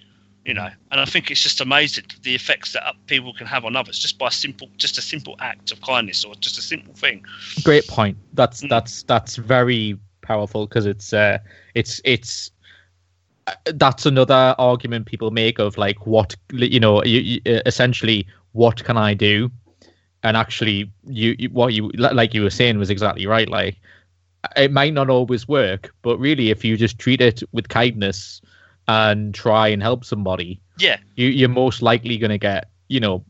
You know, and I think it's just amazing the effects that people can have on others just by simple, just a simple act of kindness or just a simple thing. great point that's Mm. that's that's very powerful because it's uh it's it's uh, that's another argument people make of like what you know you, you, uh, essentially what can i do and actually you, you what you like you were saying was exactly right like it might not always work but really if you just treat it with kindness and try and help somebody Yeah, you, you're most likely going to get you know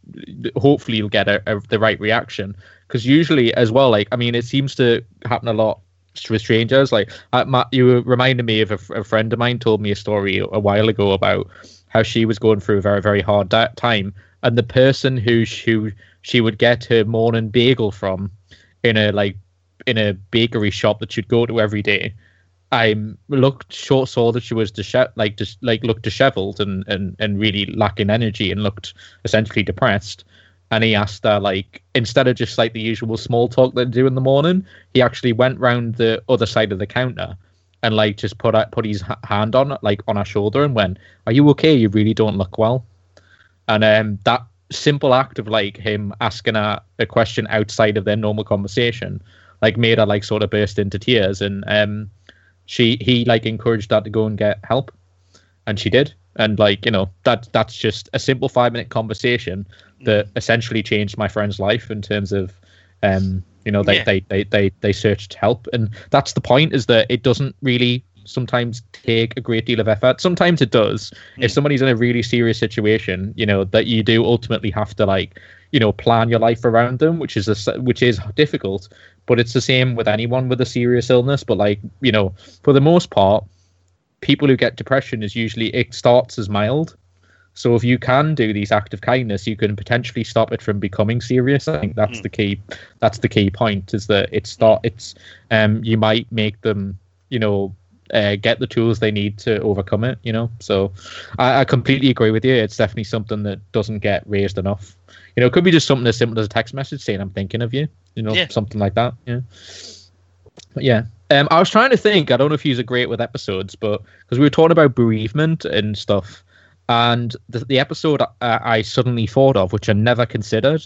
hopefully you'll get a, a, the right reaction. Because usually as well like i mean it seems to happen a lot with strangers. Like uh, Matt, you reminded me of a friend of mine told me a story a while ago about how she was going through a very very hard da- time. And the person who she, who she would get her morning bagel from in a like in a bakery shop that she'd go to every day I looked short saw that she was dishe- like just like looked disheveled and, and and really lacking energy and looked essentially depressed. And he asked her like instead of just like the usual small talk they do in the morning, he actually went round the other side of the counter and like just put put his hand on like on her shoulder and went, "Are you okay? You really don't look well." And um, that simple act of like him asking a question outside of their normal conversation, like made her like sort of burst into tears. And um she he like encouraged her to go and get help. And she did. And like you know that that's just a simple five minute conversation that essentially changed my friend's life in terms of um you know they, Yeah. they, they they they searched help. And that's the point is that it doesn't really sometimes take a great deal of effort. Sometimes it does. If Mm. somebody's in a really serious situation you know that you do ultimately have to like you know plan your life around them which is a, which is difficult but it's the same with anyone with a serious illness but like you know for the most part people who get depression is usually it starts as mild so if you can do these acts of kindness you can potentially stop it from becoming serious i think that's Mm. the key that's the key point is that it start it's um you might make them you know uh, get the tools they need to overcome it you know? So I, I completely agree with you. It's definitely something that doesn't get raised enough. You know it could be just something as simple as a text message saying i'm thinking of you you know Yeah. something like that yeah. But yeah um i was trying to think i don't know if you're great with episodes but because we were talking about bereavement and stuff and the, the episode uh, i suddenly thought of which i never considered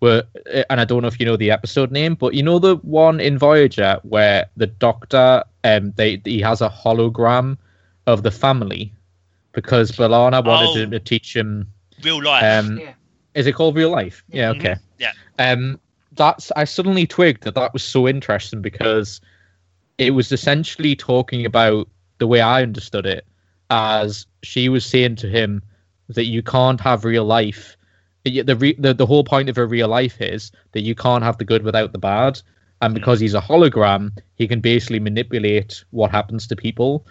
were uh, and i don't know if you know the episode name but you know the one in voyager where the doctor um they he has a hologram of the family because B'Elanna wanted Oh. to, to teach him real life. um Yeah. is it called real life yeah okay Yeah. um that's i suddenly twigged that that was so interesting because it was essentially talking about the way i understood it as she was saying to him that you can't have real life the the, re- the the whole point of a real life is that you can't have the good without the bad. And because he's a hologram he can basically manipulate what happens to people.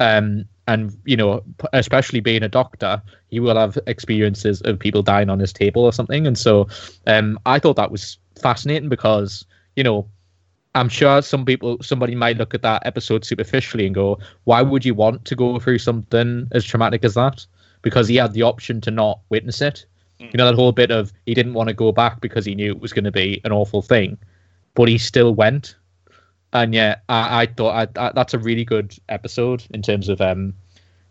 Um and you know especially being a doctor he will have experiences of people dying on his table or something. And so um i thought that was fascinating because you know i'm sure some people somebody might look at that episode superficially and go why would you want to go through something as traumatic as that? Because he had the option to not witness it Mm. you know that whole bit of he didn't want to go back because he knew it was going to be an awful thing but he still went and yeah i, I thought I, I, that's a really good episode in terms of um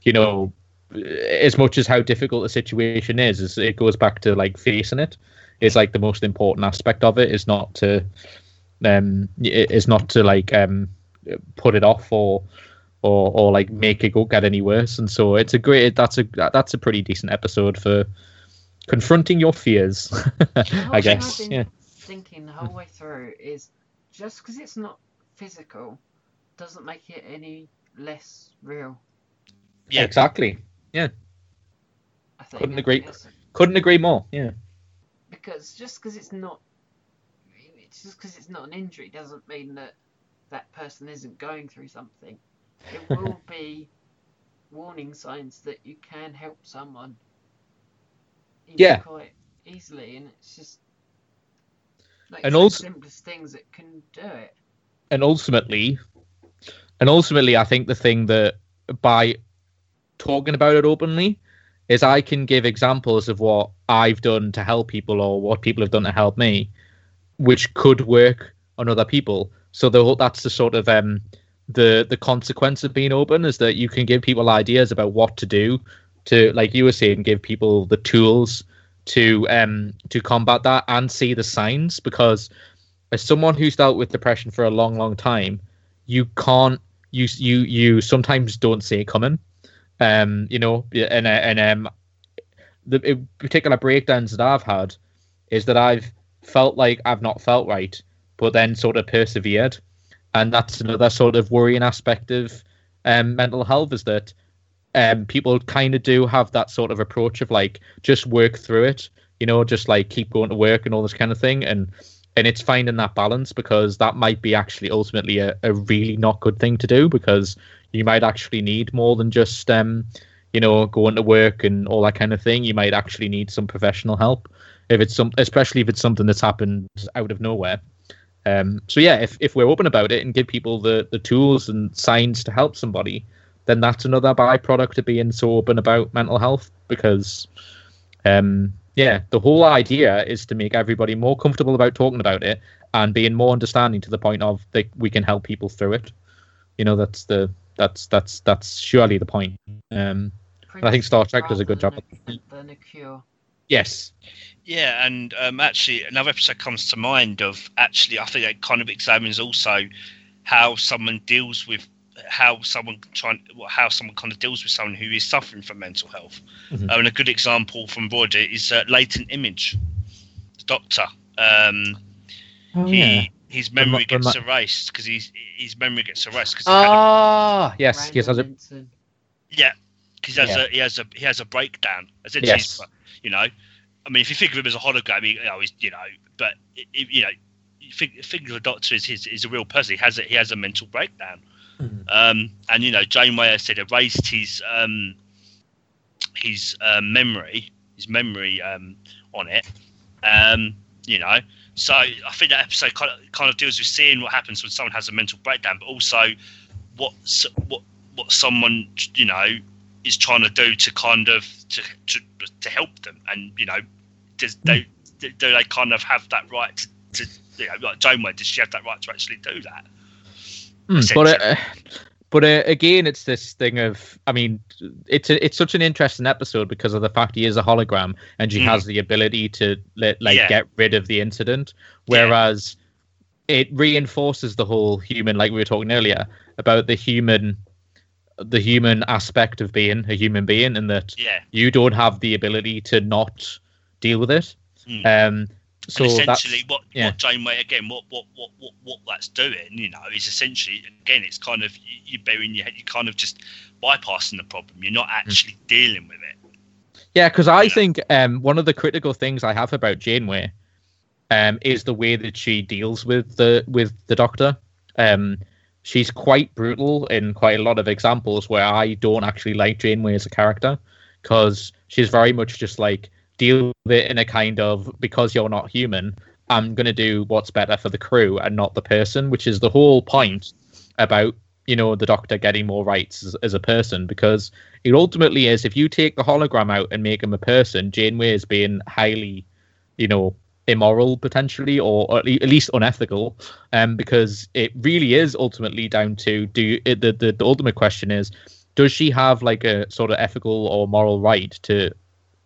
you know as much as how difficult the situation is, is it goes back to like facing it is like the most important aspect of it is not to um, is not to like um, put it off or or or like make it go get any worse. And so it's a great that's a that's a pretty decent episode for confronting your fears. I guess. I've been Yeah. thinking the whole way through is just because it's not physical doesn't make it any less real. Yeah. Exactly. I think. Couldn't agree. It's- Couldn't agree more. Yeah. because just because it's not it's just because it's not an injury doesn't mean that that person isn't going through something it will be warning signs that you can help someone even Yeah. quite easily and it's just like And also- simplest things that can do it and ultimately and ultimately i think the thing that by talking about it openly is i can give examples of what i've done to help people or what people have done to help me which could work on other people so the that's the sort of um the the consequence of being open is that you can give people ideas about what to do to like you were saying give people the tools to um to combat that and see the signs because as someone who's dealt with depression for a long, long time, you can't you you you sometimes don't see it coming. Um, you know, and uh, and um, the particular breakdowns that I've had is that I've felt like I've not felt right, but then sort of persevered, and that's another sort of worrying aspect of um, mental health is that um, people kind of do have that sort of approach of like just work through it, you know, just like keep going to work and all this kind of thing, and and it's finding that balance because that might be actually ultimately a, a really not good thing to do because you might actually need more than just um you know going to work and all that kind of thing. You might actually need some professional help if it's some especially if it's something that's happened out of nowhere. Um so yeah if, if we're open about it and give people the the tools and signs to help somebody then that's another byproduct of being so open about mental health because um yeah, the whole idea is to make everybody more comfortable about talking about it and being more understanding to the point of that we can help people through it. You know, that's the that's that's that's surely the point. Um, I think Star Trek does a good job. a, than a cure yes, Yeah, and um, actually, another episode comes to mind of actually, I think it kind of examines also how someone deals with how someone trying how someone kind of deals with someone who is suffering from mental health. Mhm. Um, and a good example from Voyager is uh, latent image. The doctor, um, oh, he his memory Rem- gets remi- erased because his his memory gets erased because Ah, yes, yes, as Randall a, Vincent. yeah, because he has Yeah. a he has a he has a breakdown. Essentially, Yes. you know, I mean, if you think of him as a hologram, he, you know, he's, you know, but i i- you know, you think think of a doctor as his is a real person. He has a he has a mental breakdown. Mhm. Um, and you know, Janeway has said erased his um his uh, memory, his memory um on it. Um, you know, so I think that episode kind of kind of deals with seeing what happens when someone has a mental breakdown, but also what what what someone you know is trying to do to kind of to to, to help them, and you know, does they do they kind of have that right to, to you know, like Janeway, does she have that right to actually do that? Mm, but uh, but uh, again, it's this thing of I mean, it's a, it's such an interesting episode because of the fact he is a hologram and she Mm. has the ability to let, like Yeah. get rid of the incident, Yeah. whereas it reinforces the whole human, like we were talking earlier about the human, the human aspect of being a human being, and that Yeah. you don't have the ability to not deal with it. Mm. Um, so and essentially, what yeah. what Janeway again, what, what what what what that's doing, you know, is essentially again, it's kind of you, you burying your head, you kind of just bypassing the problem. You're not actually dealing with it. Yeah, because I think um, one of the critical things I have about Janeway um, is the way that she deals with the with the Doctor. Um, she's quite brutal in quite a lot of examples where I don't actually like Janeway as a character because she's very much just like deal with it in a kind of because you're not human, I'm gonna do what's better for the crew and not the person, which is the whole point about you know the Doctor getting more rights as, as a person because it ultimately is if you take the hologram out and make him a person, Janeway is being highly, you know, immoral potentially or, or at least unethical, um, because it really is ultimately down to do you, the, the the ultimate question is, does she have like a sort of ethical or moral right to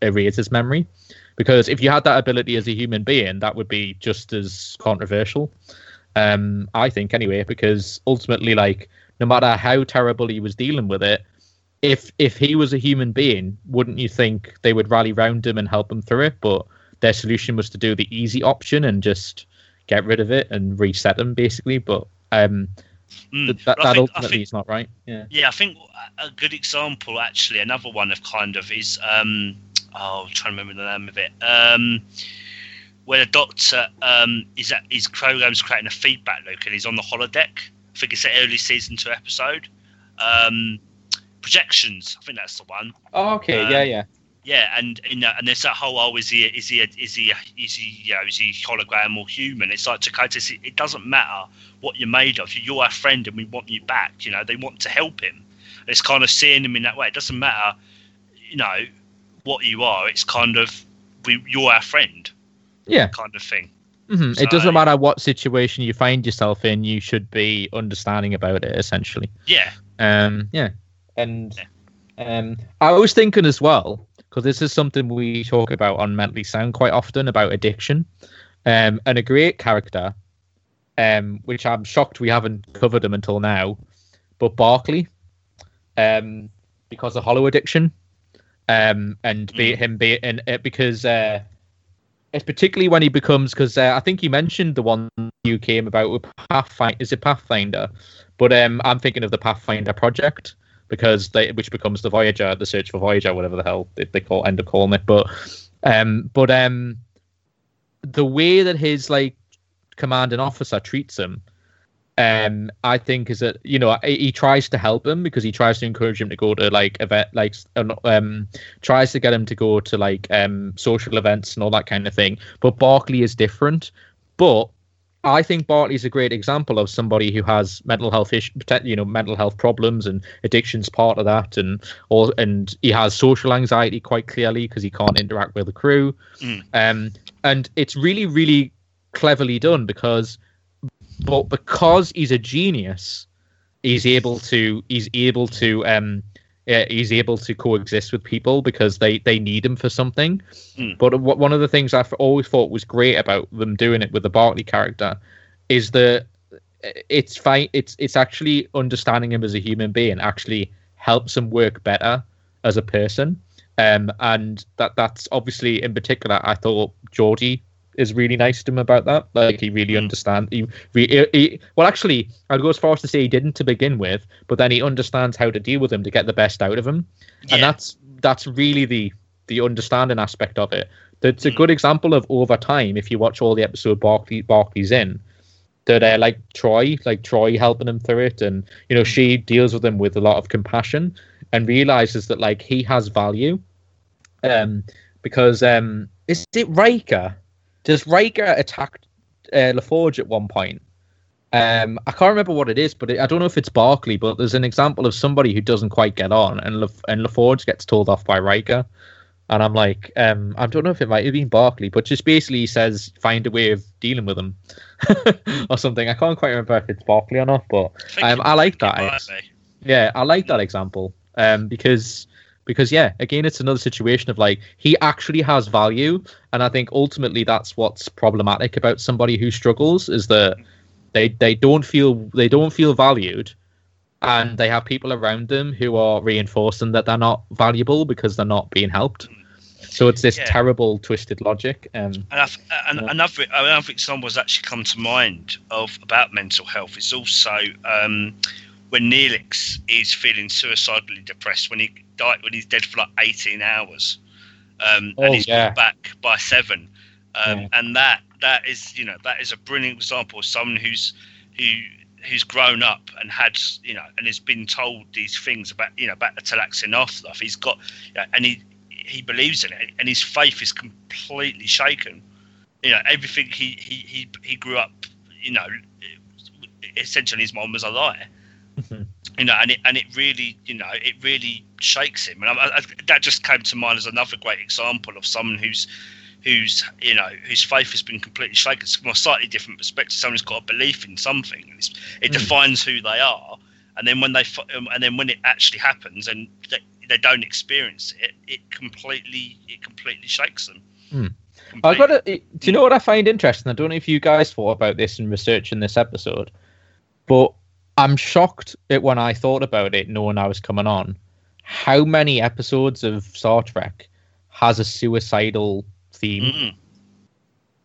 erase his memory? Because if you had that ability as a human being, that would be just as controversial. Um, I think anyway, because ultimately, like, no matter how terrible he was dealing with it, if if he was a human being, wouldn't you think they would rally round him and help him through it? But their solution was to do the easy option and just get rid of it and reset him, basically. But um, Mm. th- that, I that think- ultimately think- is not right. Yeah. Yeah, I think a good example, actually, another one of kind of is um, oh, I'm trying to remember the name of it. Um, where the doctor um, is at his program's creating a feedback loop and he's on the holodeck. I think it's an early season two episode. Um, projections, I think that's the one. Oh, okay. Um, yeah, yeah. Yeah, and you know, and there's that whole oh, is he is he is he is he you know, is he hologram or human? It's like Chakotay says, it doesn't matter what you're made of. You're our friend, and we want you back. You know, they want to help him. It's kind of seeing him in that way. It doesn't matter, you know, what you are. It's kind of we you're our friend, Yeah. kind of thing. hmm So- it doesn't matter what situation you find yourself in, you should be understanding about it, essentially. Yeah, Um, yeah, and um, I was thinking as well because this is something we talk about on Mentally Sound quite often about addiction, um, and a great character, um, which I'm shocked we haven't covered him until now, but Barkley, um, because of holo addiction, um, and be Mm. him be and uh, because uh, it's particularly when he becomes because uh, I think you mentioned the one you came about with Pathfinder. Is it Pathfinder? But um, I'm thinking of the Pathfinder project because they, which becomes the Voyager, the search for Voyager, whatever the hell they, they call end up calling it. But um, but um, the way that his like commanding officer treats him, um, I think is that you know he, tries to help him because he tries to encourage him to go to like event like um tries to get him to go to like um social events and all that kind of thing. But Barkley is different. But I think Barkley's a great example of somebody who has mental health issues, you know, mental health problems, and addiction's part of that, and all, and he has social anxiety quite clearly because he can't interact with the crew, Mm. um, and it's really, really cleverly done because, but because he's a genius, he's able to, he's able to, um, he's able to coexist with people because they they need him for something. Mm. But what one of the things I've always thought was great about them doing it with the Barkley character is that it's fine. It's it's actually understanding him as a human being actually helps him work better as a person. Um, and that that's obviously in particular, I thought Geordi is really nice to him about that. Like he really Mm. understands. He, he, he, well, actually, I'd go as far as to say he didn't to begin with, but then he understands how to deal with him to get the best out of him yeah, and that's that's really the the understanding aspect of it. That's a Mm. good example of over time. If you watch all the episode Barkley Barkley's in, that uh, like Troi, like Troi helping him through it, and you know she deals with him with a lot of compassion and realizes that like he has value. Um, because um, is it Riker? Does Riker attack uh, LaForge at one point? Um, I can't remember what it is, but it, I don't know if it's Barkley. But there's an example of somebody who doesn't quite get on, and Lef- and LaForge gets told off by Riker, and I'm like, um, I don't know if it might have been Barkley, but just basically he says find a way of dealing with them, or something. I can't quite remember if it's Barkley or not, but um, I like that. might yeah, I like that example. Um, because because yeah, again, it's another situation of like he actually has value, and I think ultimately that's what's problematic about somebody who struggles is that they they don't feel they don't feel valued, and they have people around them who are reinforcing that they're not valuable because they're not being helped. So it's this Yeah. terrible twisted logic. Um, And, I've, and Yeah. another another example has actually come to mind of about mental health is also um, when Neelix is feeling suicidally depressed when he died when he's dead for like eighteen hours, um, Oh, and he's yeah. brought back by seven, um, Yeah. and that that is you know that is a brilliant example of someone who's who who's grown up and had you know and has been told these things about you know about the Talaxian afterlife. He's got you know, and he he believes in it and his faith is completely shaken you know everything he he he, he grew up you know essentially his mom was a liar Mhm. You know and it and it really you know it really shakes him and I, I, that just came to mind as another great example of someone who's who's you know whose faith has been completely shaken it's from a slightly different perspective someone who's got a belief in something and it's, it Mm. defines who they are and then when they um, and then when it actually happens and they, they don't experience it it completely it completely shakes them I got to. Do you know what I find interesting? I don't know if you guys thought about this in researching this episode, but I'm shocked at when I thought about it, knowing I was coming on, how many episodes of Star Trek has a suicidal theme. Mm.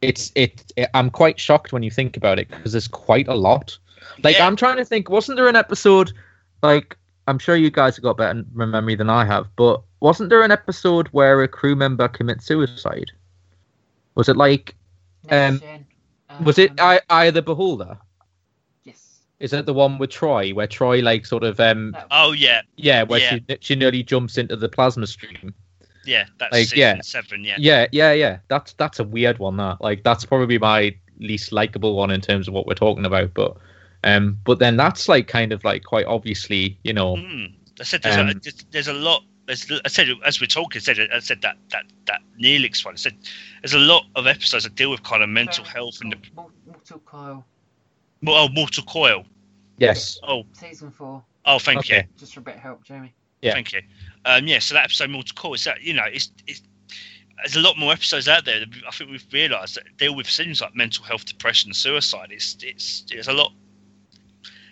It's it, it. I'm quite shocked when you think about it because there's quite a lot. Like Yeah. I'm trying to think. Wasn't there an episode? Like I'm sure you guys have got better memory than I have, but wasn't there an episode where a crew member commits suicide? Was it like? Um, Next Gen. Was it Um, I, I the Beholder? Yes. Is it the one with Troi where Troi like sort of um Oh yeah, yeah where Yeah. she she nearly jumps into the plasma stream? yeah, that's Like, yeah. seven. Yeah, Yeah, yeah, yeah. That's that's a weird one. That like that's probably my least likable one in terms of what we're talking about. But um, but then that's like kind of like quite obviously, you know, Mm. I said there's, a, Um, there's- there's a lot. There's, I said as we're talking, I said I said that that that Neelix one. I said there's a lot of episodes that deal with kind of mental health and the Mor- Mortal Coil, oh Mortal Coil. yes, Oh season four. oh, thank Okay. you, Just for a bit of help, Jamie. Yeah. thank you. Um, yeah, so that episode Mortal Coil is that you know it's it's there's a lot more episodes out there. that I think we've realised that deal with things like mental health, depression, suicide. It's it's it's a lot.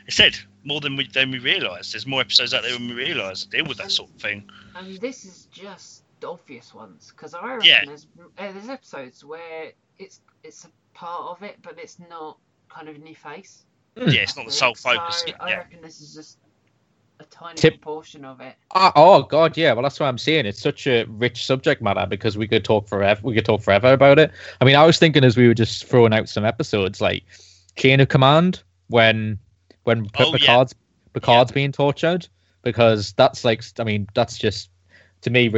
I said more than we than we realised. There's more episodes out there than we realise that deal with that sort of thing. And this is just the obvious ones because I reckon Yeah. there's uh, there's episodes where it's it's a part of it, but it's not kind of in your face. Hmm. Yeah, it's not the sole focus. So focus. I Yeah. reckon this is just a tiny Tip- portion of it. Ah, oh god, yeah. Well, that's what I'm saying. It's such a rich subject matter because we could talk forever. We could talk forever about it. I mean, I was thinking as we were just throwing out some episodes, like Chain of Command, when when P- Oh, yeah. Picard's Picard's being tortured, because that's like, I mean, that's just to me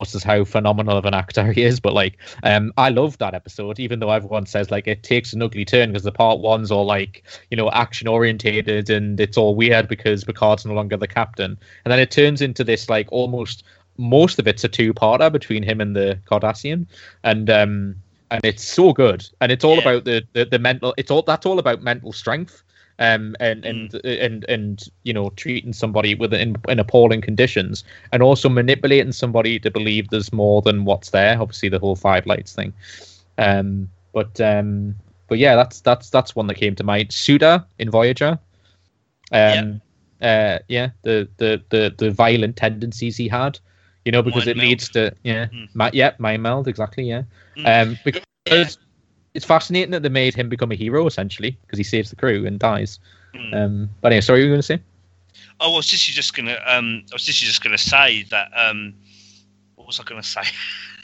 reinforces how phenomenal of an actor he is. But like, um, I love that episode, even though everyone says like it takes an ugly turn because the part one's all like, you know, action orientated and it's all weird because Picard's no longer the captain, and then it turns into this like almost most of it's a two-parter between him and the Cardassian, and um, and it's so good, and it's all Yeah. about the, the the mental. It's all that's all about mental strength um, and and and and you know treating somebody with in, in appalling conditions, and also manipulating somebody to believe there's more than what's there. Obviously, the whole five lights thing. Um, but um, but yeah, that's that's that's one that came to mind. Suder in Voyager. Um, uh, yeah, the, the the the violent tendencies he had, you know, because Mind it meld. leads to yeah, Mm. ma- yeah, mind meld exactly, yeah. Mm. Um, because it's fascinating that they made him become a hero essentially because he saves the crew and dies. Mm. Um, but anyway, sorry, you were going to say? Oh, I was just just gonna um, I was just just gonna say that um, what was I gonna say?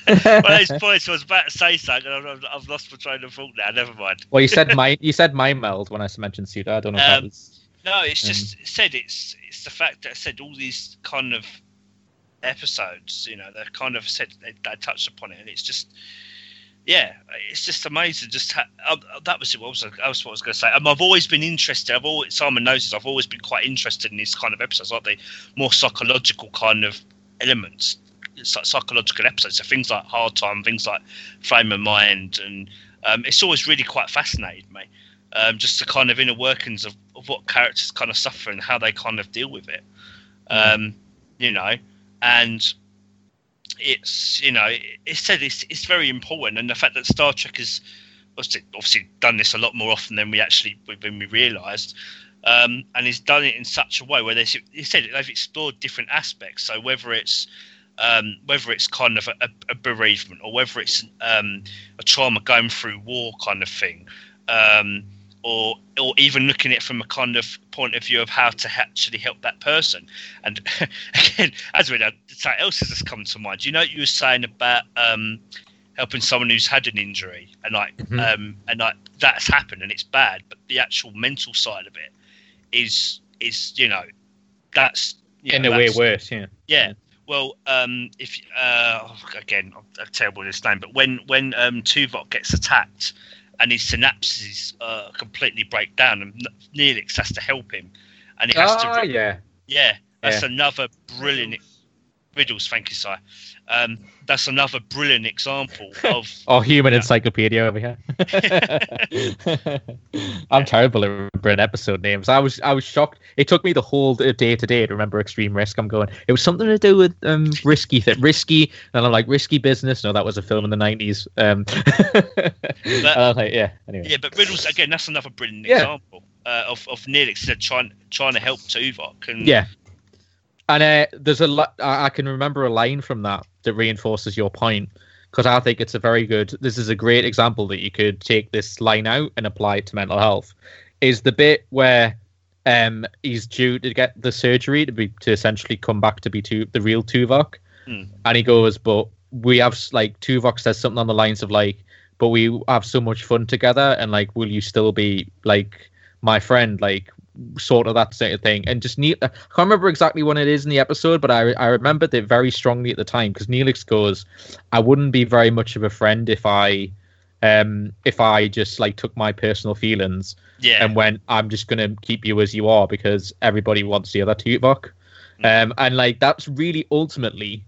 well, those points I was about to say something, and I've, I've lost my train of thought now. Never mind. well, you said mind, you said mind meld when I mentioned Suder. I don't know if that Um, was. No, it's Um, just it said it's it's the fact that I said all these kind of episodes. You know, they kind of said they, they touched upon it, and it's just. Yeah, it's just amazing. Just ha- uh, that was it. What was I, that was what I was going to say. Um, I've always been interested. I've always Simon knows this. I've always been quite interested in these kind of episodes, like the more psychological kind of elements, psy- psychological episodes. So things like hard time, things like frame of mind, and um, it's always really quite fascinated me. Um, just the kind of inner workings of, of what characters kind of suffer and how they kind of deal with it. Um, you know, and it's you know it's said it's it's very important, and the fact that Star Trek has obviously, obviously done this a lot more often than we actually when we realised. Um, and he's done it in such a way where they he said they've explored different aspects. So whether it's um, whether it's kind of a, a bereavement or whether it's um, a trauma going through war kind of thing, um, or or even looking at it from a kind of point of view of how to actually help that person. And again, as we know, something else has just come to mind. You know, what you were saying about um, helping someone who's had an injury, and like Mhm. um, and like that's happened and it's bad, but the actual mental side of it is is you know that's you in know, a way worse, yeah. yeah. Well, um, if uh, again, I'm, I'm terrible with this name, but when when um, Tuvok gets attacked and his synapses uh, completely break down, and Neelix has to help him, and he has Ah, to, yeah. yeah, that's Yeah. another brilliant. Riddles, thank you, sir. Um, that's another brilliant example of. our human yeah. encyclopedia over here. I'm terrible at remembering episode names. I was I was shocked. It took me the whole day today to remember Extreme Risk. I'm going. It was something to do with um, risky th- risky, and I'm like risky business. No, that was a film in the '90s. Um, but, like, yeah. Anyway. Yeah, but Riddles again. That's another brilliant yeah. example uh, of of Neelix trying trying to help Tuvok. And yeah, and uh, there's I can remember a line from that that reinforces your point because I think it's a very good. This is a great example that you could take this line out and apply it to mental health. Is the bit where um he's due to get the surgery to be to essentially come back to be to the real Tuvok, mm. and he goes, but we have like Tuvok says something on the lines of like, but we have so much fun together, and like, will you still be like my friend? Like, sort of that sort of thing. And just Neil, I can't remember exactly when it is in the episode, but I I remembered it very strongly at the time because Neelix goes, "I wouldn't be very much of a friend if I." Um, if I just like took my personal feelings yeah. and went, I'm just gonna keep you as you are because everybody wants the other Tuvok. Mm. Um, and like that's really ultimately,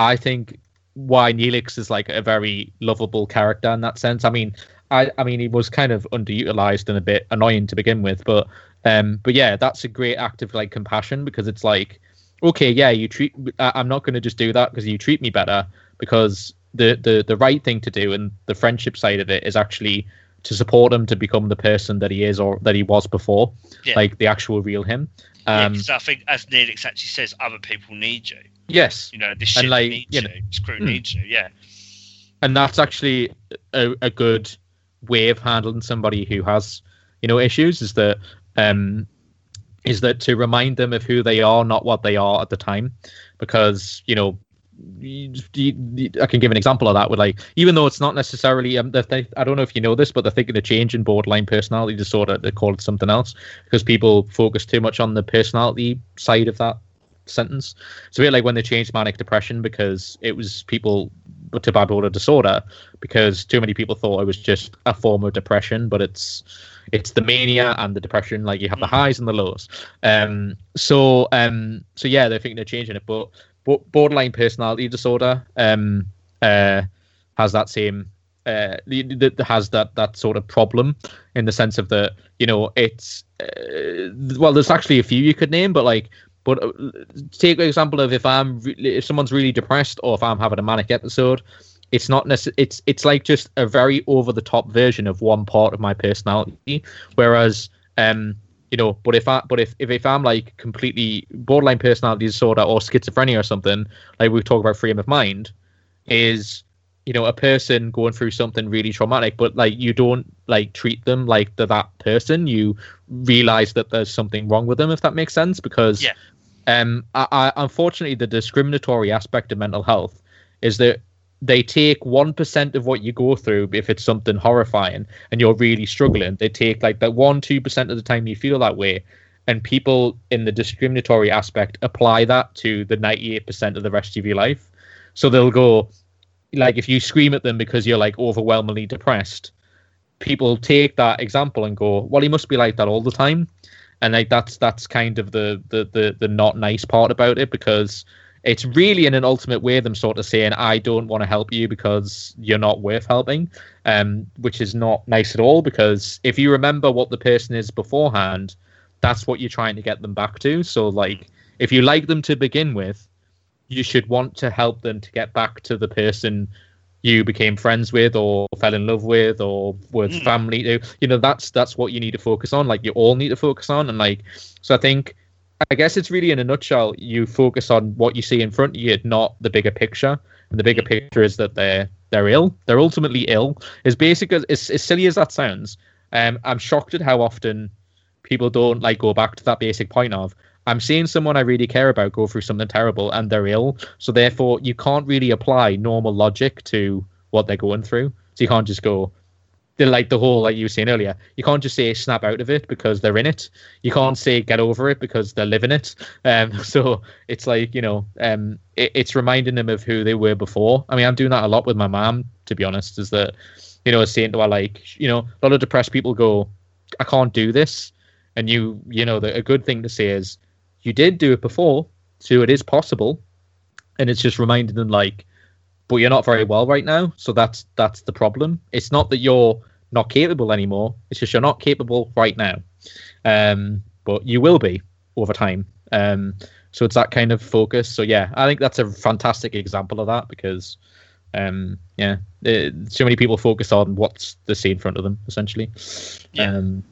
I think, why Neelix is like a very lovable character in that sense. I mean, I, I mean, he was kind of underutilized and a bit annoying to begin with, but um, but yeah, that's a great act of like compassion because it's like, okay, yeah, you treat. I'm not going to just do that because you treat me better because the the the right thing to do and the friendship side of it is actually to support him to become the person that he is or that he was before, yeah. like the actual real him. Um, yeah, I think as Neelix actually says, other people need you. Yes, you know this shit like, needs you. Know, this crew mm, needs you. Yeah, and that's actually a, a good way of handling somebody who has you know issues. Is that um, is that to remind them of who they are, not what they are at the time, because you know. I can give an example of that with like, even though it's not necessarily, um, I don't know if you know this, but they're thinking of changing borderline personality disorder. They call it something else because people focus too much on the personality side of that sentence. It's a bit like when they changed manic depression because it was people to bipolar disorder because too many people thought it was just a form of depression, but it's it's the mania and the depression. Like you have the mm-hmm. highs and the lows. Um, so um, so yeah, they're thinking of changing it, but but borderline personality disorder um uh has that same uh that has that that sort of problem in the sense of the you know it's uh, well there's actually a few you could name but like but uh, take an example of if i'm re- if someone's really depressed or if i'm having a manic episode it's not necessarily it's it's like just a very over the top version of one part of my personality whereas um you know but if i but if, if if i'm like completely borderline personality disorder or schizophrenia or something like we talk about frame of mind is you know a person going through something really traumatic but like you don't like treat them like they're that person you realize that there's something wrong with them if that makes sense because yeah. Um I, I unfortunately the discriminatory aspect of mental health is that they take 1% of what you go through if it's something horrifying and you're really struggling. They take like that 1 2% of the time you feel that way and people in the discriminatory aspect apply that to the 98% of the rest of your life. So they'll go like if you scream at them because you're like overwhelmingly depressed people take that example and go well he must be like that all the time and like that's that's kind of the the the, the not nice part about it because it's really in an ultimate way them sort of saying i don't want to help you because you're not worth helping um, which is not nice at all because if you remember what the person is beforehand that's what you're trying to get them back to. So like if you like them to begin with you should want to help them to get back to the person you became friends with or fell in love with or with mm. family you know that's that's what you need to focus on like you all need to focus on and like so i think I guess it's really in a nutshell, you focus on what you see in front of you, not the bigger picture. And the bigger picture is that they're they're ill. They're ultimately ill. As basic as as, as silly as that sounds, um, I'm shocked at how often people don't like go back to that basic point of I'm seeing someone I really care about go through something terrible and they're ill. So therefore, you can't really apply normal logic to what they're going through. So you can't just go, like the whole like you were saying earlier you can't just say snap out of it because they're in it you can't say get over it because they're living it um so it's like you know um it, it's reminding them of who they were before i mean i'm doing that a lot with my mom to be honest is that you know saying to her like you know a lot of depressed people go i can't do this and you you know the, a good thing to say is you did do it before so it is possible and it's just reminding them like, but you're not very well right now, so that's that's the problem. It's not that you're not capable anymore; it's just you're not capable right now. Um, but you will be over time. Um, so it's that kind of focus. So yeah, I think that's a fantastic example of that because, um, yeah, it, so many people focus on what's the scene in front of them essentially. Yeah. Um,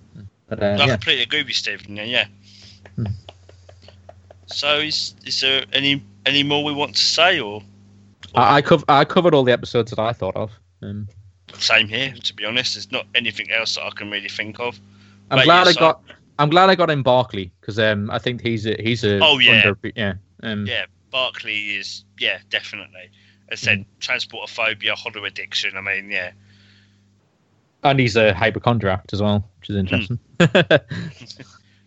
but, uh, I yeah. completely agree with Stephen. Yeah, yeah. Hmm. So is is there any any more we want to say, or I, I, cov- I covered all the episodes that I thought of. Um, same here? To be honest, there's not anything else that I can really think of. I'm But glad yes, I got. I'm glad I got in Barkley because um, I think he's a he's a Oh, yeah. under, yeah um, Yeah, Barkley is yeah definitely. I said, transportophobia, holo addiction. I mean, yeah, and he's a hypochondriac as well, which is interesting.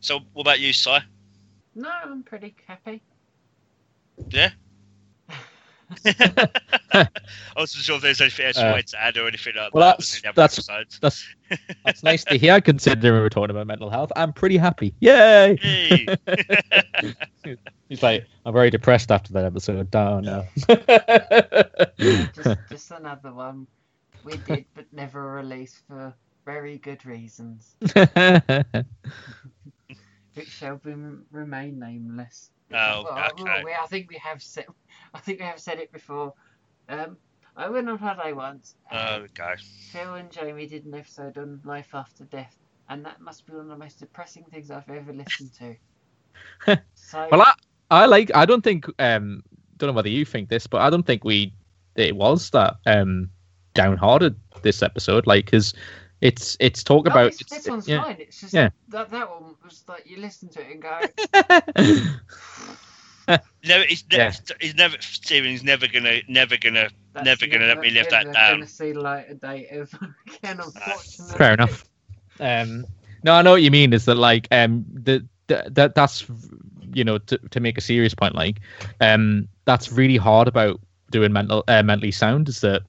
So, what about you, Si? No, I'm pretty happy. Yeah. I wasn't sure if there's anything else you Uh, wanted to add or anything like well, that. that's- in that's- that's that's nice to hear considering we're talking about mental health. I'm pretty happy. Yay! Hey. He's like, I'm very depressed after that episode. Oh no. Just, just another one we did but never released for very good reasons, which shall be, remain nameless. Oh, Well, okay. I think we have said, I think we have said it before. Um, I went on holiday once. and okay. Phil and Jamie did an episode on life after death, and that must be one of the most depressing things I've ever listened to. so, well, I, I like. I don't think. Um, don't know whether you think this, but I don't think we. It was that um downhearted this episode, like, because it's it's talk no, about. it's, this one's yeah. fine. It's just Yeah. that that one was like you listen to it and go, No, he's, ne- Yeah. he's never Stephen. He's never gonna, never gonna. That's Never gonna let me live that ever down. Gonna see the light of day ever again, unfortunately. Fair enough. Um, no, I know what you mean. Is that like um the, the that that's you know to, to make a serious point like um that's really hard about doing mental uh, mentally sound is that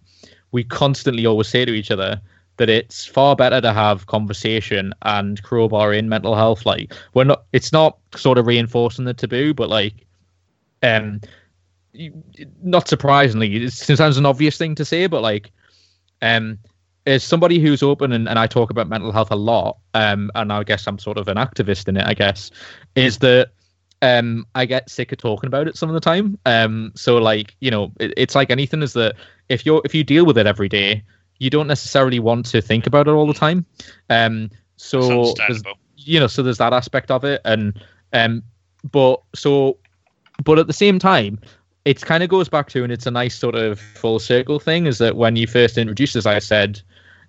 we constantly always say to each other that it's far better to have conversation and crowbar in mental health like we're not it's not sort of reinforcing the taboo but like um not surprisingly it sounds an obvious thing to say but like um as somebody who's open and, and I talk about mental health a lot, um, and I guess I'm sort of an activist in it, I guess, is that um, I get sick of talking about it some of the time. Um, so like, you know, it, it's like anything is that if you're if you deal with it every day, you don't necessarily want to think about it all the time. Um, so there's, you know, so there's that aspect of it, and um, but so, but at the same time, it kind of goes back to, and it's a nice sort of full circle thing, is that when you first introduced as I said,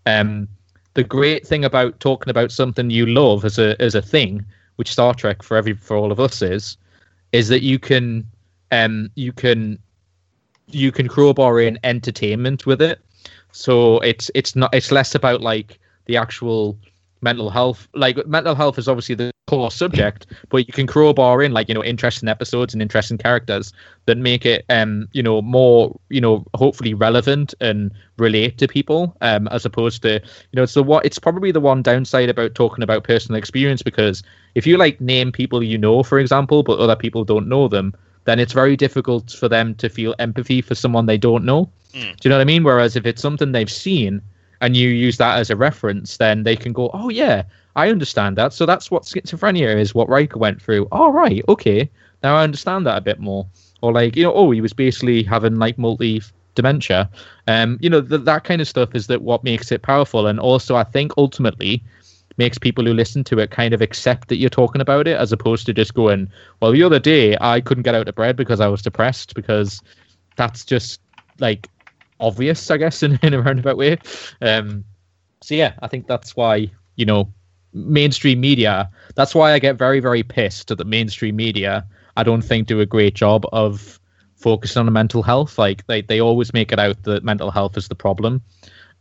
um, the great thing about talking about something you love as a as a thing, which Star Trek for every for all of us is, is that you can, um, you can, you can crowbar in entertainment with it. So it's it's not it's less about like the actual mental health like mental health is obviously the core subject but you can crowbar in like you know interesting episodes and interesting characters that make it um you know more you know hopefully relevant and relate to people um as opposed to you know it's the what it's probably the one downside about talking about personal experience because if you like name people you know for example but other people don't know them then it's very difficult for them to feel empathy for someone they don't know Mm. do you know what i mean whereas if it's something they've seen and you use that as a reference, then they can go, "Oh yeah, I understand that." So that's what schizophrenia is. What Riker went through. All right, okay, now I understand that a bit more. Or like, you know, oh, he was basically having like multi dementia. Um, you know, th- that kind of stuff is that what makes it powerful, and also I think ultimately makes people who listen to it kind of accept that you're talking about it, as opposed to just going, "Well, the other day I couldn't get out of bed because I was depressed," because that's just like obvious, I guess, in, in a roundabout way. Um, so yeah, I think that's why you know mainstream media. That's why I get very very pissed at the mainstream media. I don't think do a great job of focusing on mental health. Like they they always make it out that mental health is the problem.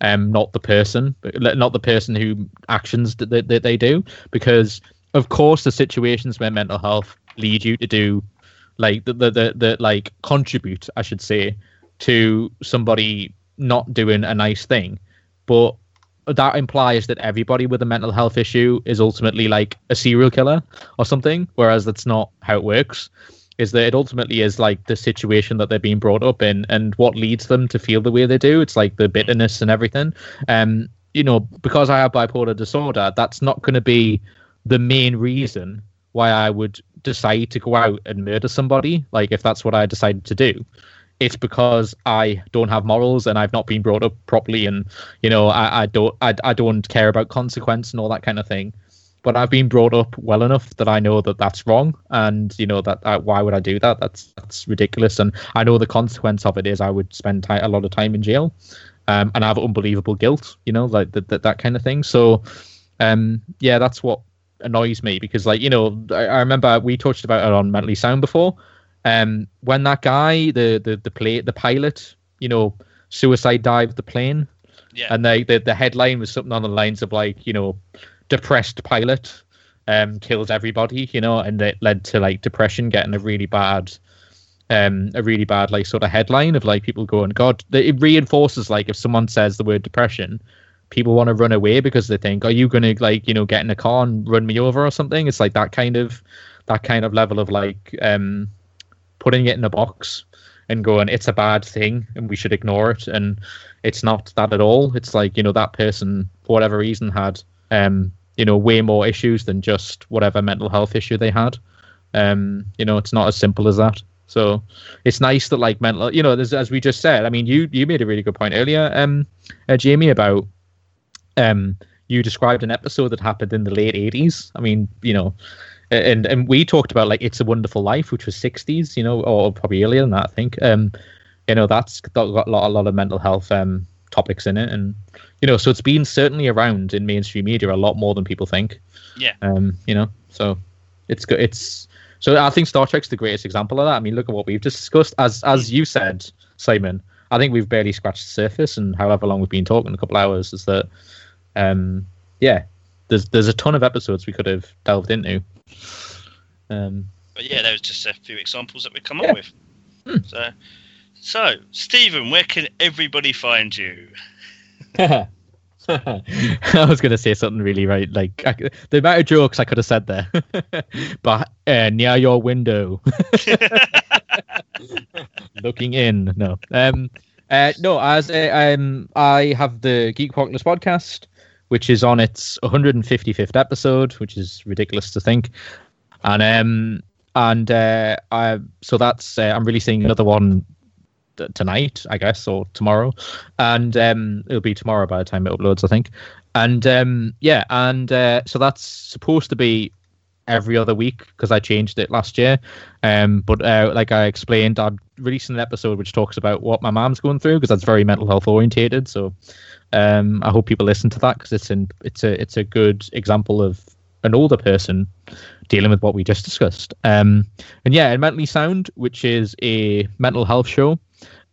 Um, not the person, not the person who actions that, that, that they do, because of course the situations where mental health lead you to do, like the the, the, the like contribute, I should say, to somebody not doing a nice thing, but that implies that everybody with a mental health issue is ultimately like a serial killer or something, whereas that's not how it works. Is that it ultimately is like the situation that they're being brought up in and what leads them to feel the way they do. It's like the bitterness and everything. Um, you know, because I have bipolar disorder, that's not going to be the main reason why I would decide to go out and murder somebody. Like if that's what I decided to do, it's because I don't have morals and I've not been brought up properly, and you know I, I don't I, I don't care about consequence and all that kind of thing but I've been brought up well enough that I know that that's wrong, and you know that why would I do that? That's that's ridiculous, and I know the consequence of it is I would spend a lot of time in jail, um, and I have unbelievable guilt, you know, like that that, that kind of thing. So, um, yeah, that's what annoys me because, like, you know, I, I remember we touched about it on Mentally Sound before. Um, when that guy, the the the play, the pilot, you know, suicide dived the plane, Yeah. and they, the the headline was something on the lines of like, you know, depressed pilot um kills everybody, you know, and it led to like depression getting a really bad um a really bad like sort of headline of like people going, God, it reinforces like if someone says the word depression, people want to run away because they think, Are you gonna like, you know, get in a car and run me over or something? It's like that kind of that kind of level of like um putting it in a box and going, It's a bad thing and we should ignore it and it's not that at all. It's like, you know, that person for whatever reason had um, you know, way more issues than just whatever mental health issue they had. Um, you know, it's not as simple as that. So it's nice that like mental, you know, as we just said. I mean, you you made a really good point earlier, um, uh, Jamie, about um, you described an episode that happened in the late '80s. I mean, you know, and and we talked about like It's a Wonderful Life, which was '60s, you know, or probably earlier than that. I think, um, you know, that's got a lot, a lot of mental health um topics in it, and you know, so it's been certainly around in mainstream media a lot more than people think. Yeah. Um, you know, so it's good. It's so I think Star Trek's the greatest example of that. I mean, look at what we've discussed. As as you said, Simon, I think we've barely scratched the surface, and however long we've been talking, a couple hours, is that, um, yeah, there's there's a ton of episodes we could have delved into. Um, But yeah, there was just a few examples that we come Yeah. up with. Hmm. So, so Stephen, where can everybody find you? I was going to say something really right, like I, the amount of jokes I could have said there, but uh, near your window, looking in. No, um, uh, no. As uh, um, I have the Geek Apocalypse podcast, which is on its 155th episode, which is ridiculous to think, and um, and uh, I so that's uh, I'm releasing another one tonight, I guess, or tomorrow, and um, it'll be tomorrow by the time it uploads, I think. And um, yeah, and uh, so that's supposed to be every other week because I changed it last year. Um, but uh, like I explained, I'm releasing an episode which talks about what my mom's going through because that's very mental health orientated. So um, I hope people listen to that because it's it's a it's a good example of an older person dealing with what we just discussed. Um, and yeah, and Mentally Sound, which is a mental health show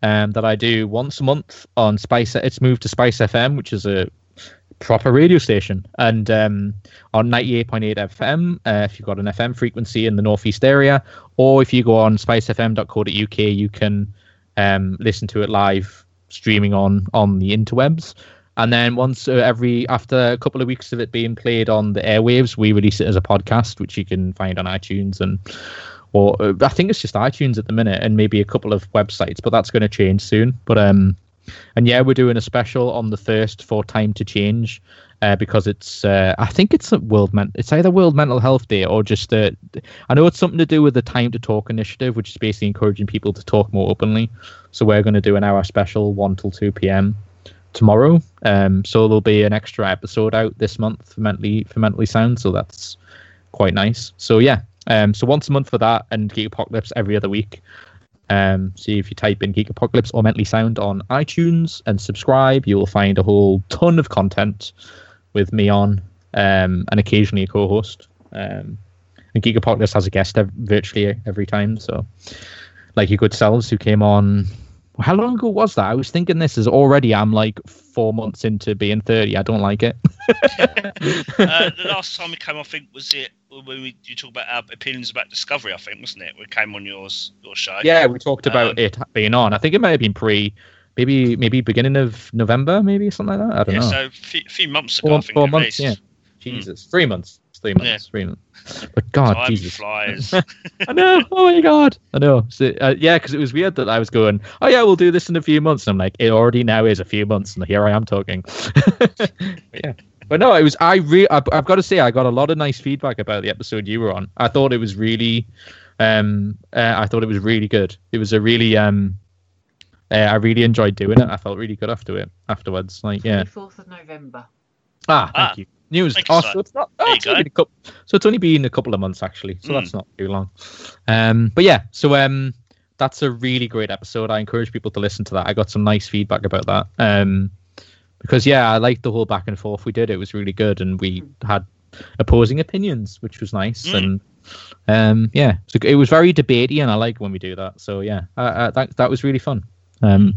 um, that I do once a month on Spice. It's moved to Spice FM, which is a proper radio station, and um, on 98.8 FM uh, if you've got an FM frequency in the northeast area, or if you go on spicefm.co.uk, you can um, listen to it live streaming on on the interwebs. And then once uh, every after a couple of weeks of it being played on the airwaves, we release it as a podcast, which you can find on iTunes and or uh, I think it's just iTunes at the minute, and maybe a couple of websites, but that's going to change soon. But um, and yeah, we're doing a special on the first for Time to Change, uh, because it's uh, I think it's a World Men- it's either World Mental Health Day or just uh, I know it's something to do with the Time to Talk initiative, which is basically encouraging people to talk more openly. So we're going to do an hour special, one till two p.m. tomorrow. Um, so there'll be an extra episode out this month for mentally for mentally sound. So that's quite nice. So yeah, um, so once a month for that, and Geek Apocalypse every other week. Um, see if you type in Geek Apocalypse or Mentally Sound on iTunes and subscribe, you will find a whole ton of content with me on, um, and occasionally a co-host. Um, and Geek Apocalypse has a guest ev- virtually every time. So, like your good selves who came on. How long ago was that? I was thinking this is already. I'm like four months into being thirty. I don't like it. Uh, the last time we came, I think, was it when we you talk about our opinions about Discovery. I think, wasn't it? We came on yours your show. Yeah, we talked about Um, it being on. I think it might have been pre, maybe maybe beginning of November, maybe something like that. I don't yeah. know. So a few, months ago, Four- I think. four months, released. Jesus, three months. three months, Yeah. three months. But God, Time Jesus, flies. I know. Oh my God, I know. So, uh, yeah, because it was weird that I was going, oh yeah, we'll do this in a few months. And I'm like, it already now is a few months, and here I am talking. Yeah. But no, it was. I re- I've, I've got to say, I got a lot of nice feedback about the episode you were on. I thought it was really, um, uh, I thought it was really good. It was a really, um, uh, I really enjoyed doing it. I felt really good after it. Afterwards, like yeah. 24th of November. Ah, thank Ah, you. News. thank Oh, sir. so it's not. Oh, it's only been a couple, so it's only been a couple of months actually. So Mm. that's not too long. Um, but yeah, so um, that's a really great episode. I encourage people to listen to that. I got some nice feedback about that. Um, because yeah, I liked the whole back and forth we did. It was really good, and we had opposing opinions, which was nice. Mm. And um, yeah, so it was very debatey, and I like when we do that. So yeah, uh, uh, that that was really fun. Um,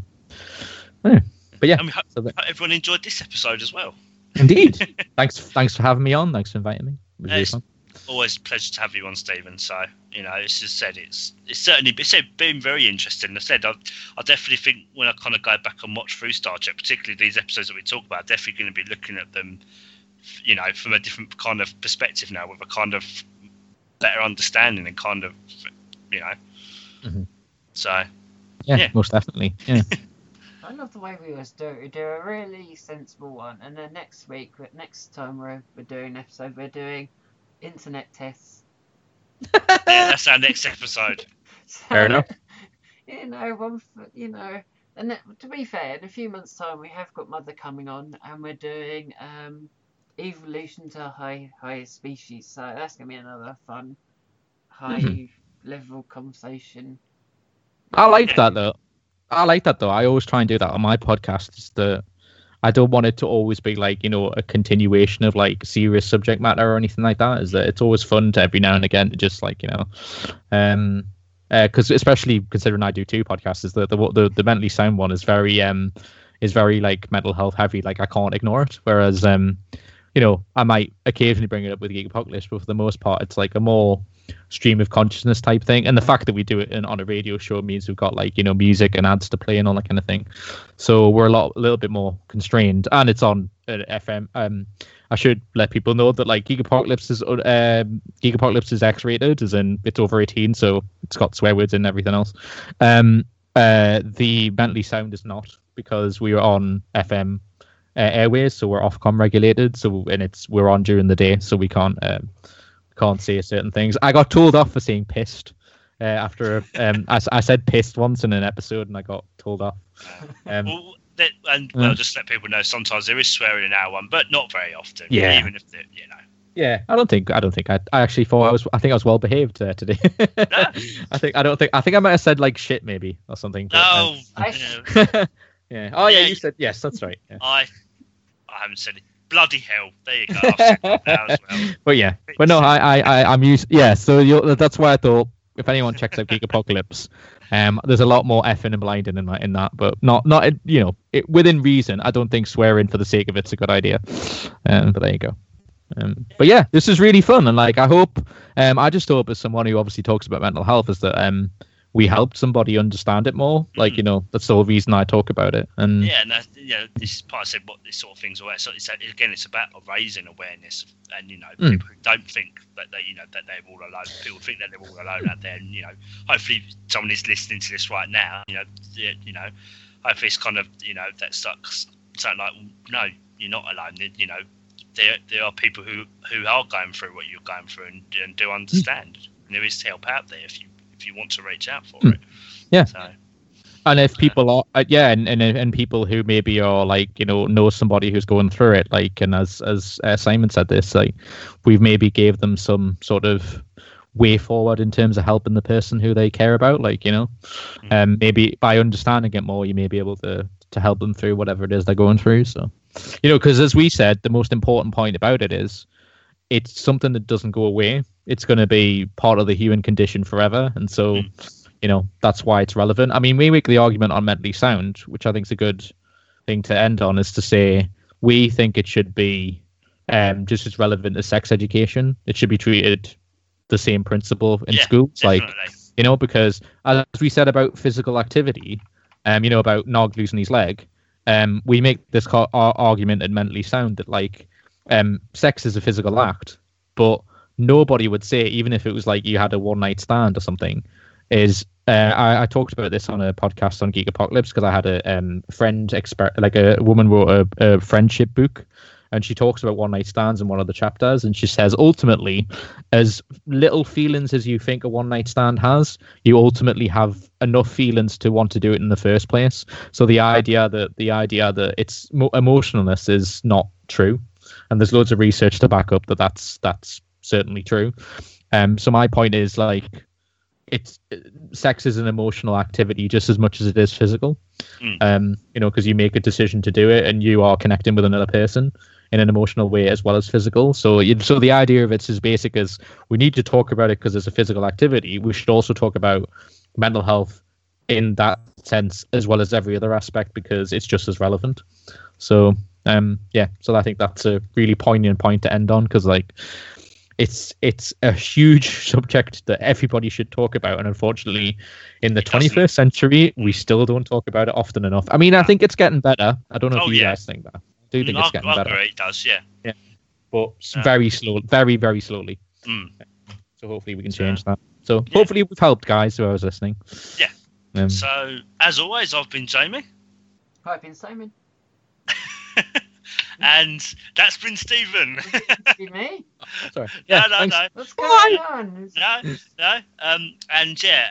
yeah. but yeah, hope, so that, everyone enjoyed this episode as well. Indeed. thanks, thanks for having me on. Thanks for inviting me. It was really fun. Always a pleasure to have you on, Stephen. So you know, it's just said it's it's certainly it's been very interesting. I said I, I definitely think when I kind of go back and watch through Star Trek, particularly these episodes that we talk about, definitely going to be looking at them, you know, from a different kind of perspective now, with a kind of better understanding and kind of, you know. Mhm. So Yeah, Yeah. most definitely. Yeah. I love the way we always do it. We do a really sensible one, and then next week, next time we're, we're doing an episode, we're doing internet tests. yeah, that's our next episode. So, Fair enough. You know, one, you know, and that- to be fair, in a few months' time, we have got Mother coming on, and we're doing um, evolution to high higher species. So that's gonna be another fun, high Mhm. level conversation. I like that though. I like that though. I always try and do that on my podcast. Is that I don't want it to always be like you know a continuation of like serious subject matter or anything like that. Is that it's always fun to every now and again to just like you know, um, because especially considering I do two podcasts, is that the, the the mentally sound one is very um is very like mental health heavy. Like I can't ignore it. Whereas um, you know, I might occasionally bring it up with Geek Apocalypse, but for the most part, it's like a more stream of consciousness type thing. And the fact that we do it in, on a radio show means we've got like you know music and ads to play and all that kind of thing. So we're a lot, a little bit more constrained, and it's on uh, FM. Um, I should let people know that like Gigapocalypse is uh, um, Geek Apocalypse is X-rated, as in it's over 18, so it's got swear words and everything else. Um, uh, the Mentally Sound is not because we are on FM uh, airways, so we're Ofcom regulated. So and it's we're on during the day, so we can't um, can't say certain things. I got told off for saying pissed. Uh, after um, I, s- I said pissed once in an episode, and I got told off. Um, Well, that, and Yeah. well, just let people know sometimes there is swearing in our one, but not very often. Yeah. Even if they you know. Yeah, I don't think I don't think I, I actually thought I was I think I was well behaved uh, today. I think I don't think I think I might have said like shit maybe or something. but, No, I- yeah, uh, yeah. Oh yeah, Yeah. you said yes. That's right. Yeah. I, I haven't said it. Bloody hell! There you go. I've said that now as well. But yeah, but no, I I, I I'm used. Yeah, so that's why I thought if anyone checks out Geek Apocalypse, um, there's a lot more effing and blinding in, my, in that, but not not you know it, within reason. I don't think swearing for the sake of it's a good idea. Um, but there you go. Um, but yeah, this is really fun, and like I hope, um, I just hope as someone who obviously talks about mental health is that um, we helped somebody understand it more. Like Mm. you know, that's the whole reason I talk about it. And Yeah, and that's, you know, this is part said what this sort of things are. So it's again, it's about raising awareness, and you know, Mm. people who don't think that they, you know, that they're all alone. People think that they're all alone out there, and you know, hopefully someone is listening to this right now. You know, you know, hopefully it's kind of you know that sucks. Something like, no, you're not alone. You know, there there are people who who are going through what you're going through and, and do understand. And there is help out there if you if you want to reach out for Mm. it. Yeah. So And if people are, uh, yeah, and, and and people who maybe are like, you know, know somebody who's going through it, like, and as as uh, Simon said this, like, we've maybe gave them some sort of way forward in terms of helping the person who they care about, like, you know, Mm. um, maybe by understanding it more, you may be able to to help them through whatever it is they're going through. So, you know, because as we said, the most important point about it is it's something that doesn't go away. It's going to be part of the human condition forever, and so you know that's why it's relevant. I mean, we make the argument on mentally sound, which I think is a good thing to end on, is to say we think it should be um, just as relevant as sex education. It should be treated the same principle in Yeah, schools, like you know, because as we said about physical activity, um, you know, about Nog losing his leg, um, we make this co- ar- argument in mentally sound that like, um, sex is a physical act, but nobody would say, even if it was like you had a one night stand or something, is uh, I, I talked about this on a podcast on Geek Apocalypse because I had a um, friend, exper- like a woman wrote a, a friendship book and she talks about one night stands in one of the chapters and she says ultimately as little feelings as you think a one night stand has you ultimately have enough feelings to want to do it in the first place. So the idea that the idea that it's emotionalness is not true. And there's loads of research to back up that that's that's certainly true. Um so my point is like it's sex is an emotional activity just as much as it is physical. Mm. um you know because you make a decision to do it and you are connecting with another person in an emotional way as well as physical. So you, so the idea of it's as basic as we need to talk about it because it's a physical activity. We should also talk about mental health in that sense as well as every other aspect because it's just as relevant. So um yeah. So i think that's a really poignant point to end on because like it's it's a huge subject that everybody should talk about and unfortunately in the 21st century we still don't talk about it often enough i mean i think it's getting better i don't know Oh, if you yeah. guys think that i do think I, it's getting I better it does, yeah. Yeah, but Yeah. very slow very very slowly Mm. so hopefully we can Yeah. change that so Yeah. hopefully we've helped guys who I was listening Yeah. um, So, as always, I've been Jamie, I've been Simon. and that's been Stephen. Me. sorry yeah no, no, thanks. no, What's going on? no, no. Um, and yeah,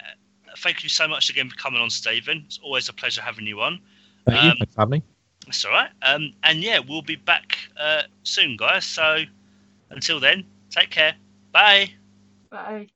thank you so much again for coming on, Stephen. It's always a pleasure having you on. Thank you. Um, Thanks for having me. That's all right. Um, and yeah, we'll be back uh, soon, guys. So until then, take care. Bye. Bye.